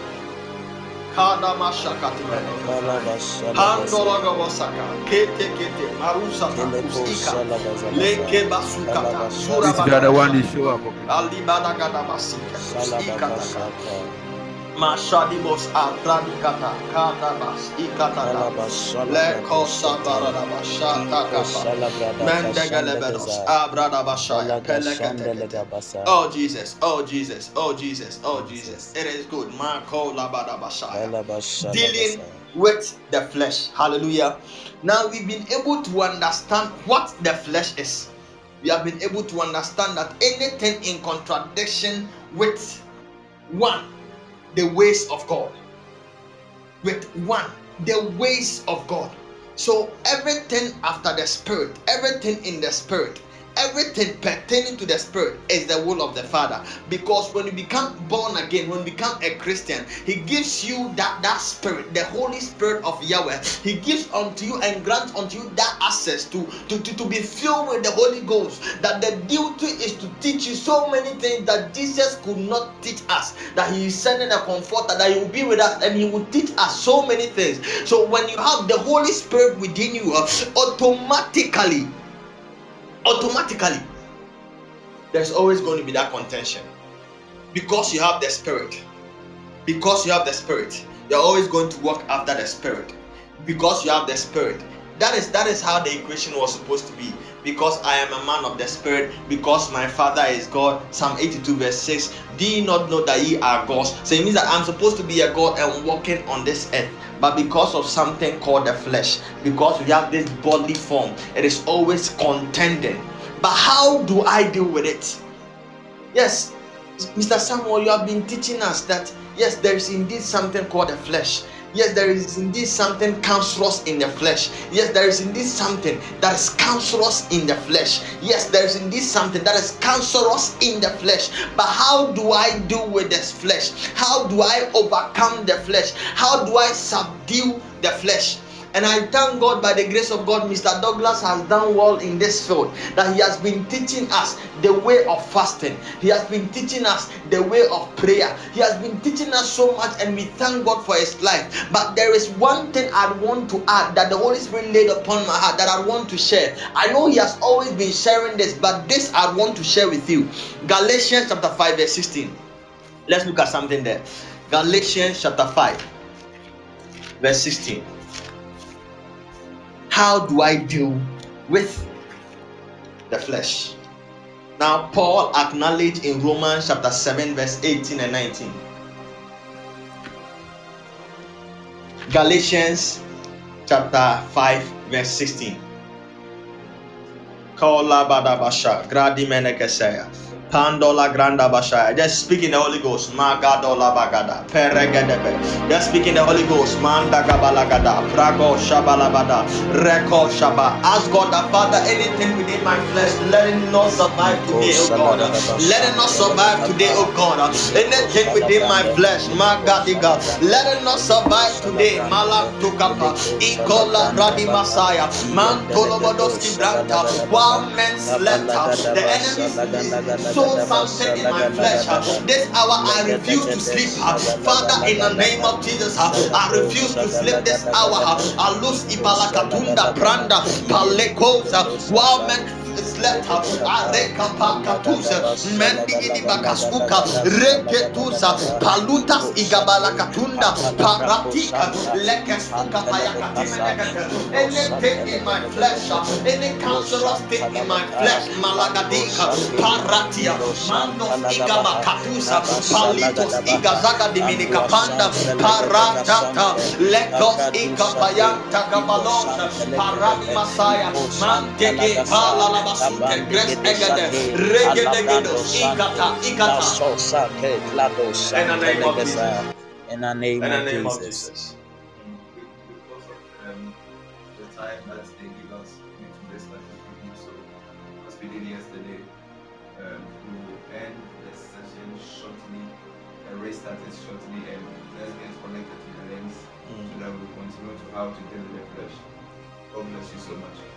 This is the one show up. Ali badagada basika usika Mashadibos Abradikata Kadabas Ikata Lekosa Baradabashata Kapa Mendegalebedos Abradabashaya Pelekete Oh Jesus, oh Jesus, oh Jesus, oh Jesus. It is good. Marco Labadabashaya. Dealing with the flesh. Hallelujah. Now we've been able to understand what the flesh is. We have been able to understand that anything in contradiction with one the ways of God. With one, the ways of God. So everything after the spirit, everything in the spirit everything pertaining to the spirit is the will of the father. Because when you become born again when you become a christian he gives you that that spirit the holy spirit of yahweh. He gives unto you and grants unto you that access to to, to, to be filled with the holy ghost. That the duty is to teach you so many things that jesus could not teach us. That he is sending a comforter that he will be with us and he will teach us so many things. So when you have the holy spirit within you uh, automatically automatically there's always going to be that contention. Because you have the spirit. Because you have the spirit you're always going to walk after the spirit. Because you have the spirit. That is that is how the equation was supposed to be. Because i am a man of the spirit because my father is god psalm 82 verse 6 do you not know that ye are gods? So it means that i'm supposed to be a god and walking on this earth but because of something called the flesh because we have this bodily form it is always contending. But how do i deal with it? Yes mr samuel you have been teaching us that yes there is indeed something called the flesh Yes, there is indeed something cancerous in the flesh. Yes, there is indeed something that is cancerous in the flesh. Yes, there is indeed something that is cancerous in the flesh. But how do I do with this flesh? How do I overcome the flesh? How do I subdue the flesh? And I thank God by the grace of God, Mr. Douglas has done well in this field. That he has been teaching us the way of fasting, he has been teaching us the way of prayer, he has been teaching us so much, and we thank God for his life. But there is one thing I want to add that the Holy Spirit laid upon my heart that I want to share. I know he has always been sharing this, but this I want to share with you. Galatians chapter 5, verse 16. Let's look at something there. Galatians chapter 5, verse 16. How do I deal with the flesh? Now, Paul acknowledged in Romans chapter 7, verse 18 and 19. Galatians chapter 5, verse 16. Kola badabasha, gradi menekesaya. Pandola Granda Bashaya. Just speak in the Holy Ghost. Magadola Bagada. Peregedebe. Just speak in the Holy Ghost. Manda Gabalagada. Prago Shabalabada. Reko Shaba. Ask God the Father, anything within my flesh, let it not survive today, oh God. Let it not survive today, oh God. Anything within my flesh, Magadiga. Let it not survive today. Malam Tukapa. Ikola Radi Masaya. Mantolobodoski Branta. While men slept, the enemy soul something in my flesh. This hour I refuse to sleep. Father, in the name of Jesus, I refuse to sleep this hour. I lose Ibalakatunda Pranda Palekosa. While men sleta areka pakatusa palutas igabala katunda paratika lekesuka payakatimene anything in my flesh any cancerous thing in my flesh malagadika paratia mandos igaba katusa palitos igazaga diminika panda paratata lekos ikapayanta gabalosa parani masaya manteke palalabas in the name of Jesus. In the name, of, Jesus. Um, the time that they give us to this life so as we did yesterday, um, we will end the session shortly, the race started shortly, and let's get connected to the links mm. so that we continue to how to deal with the flesh. God bless you so much.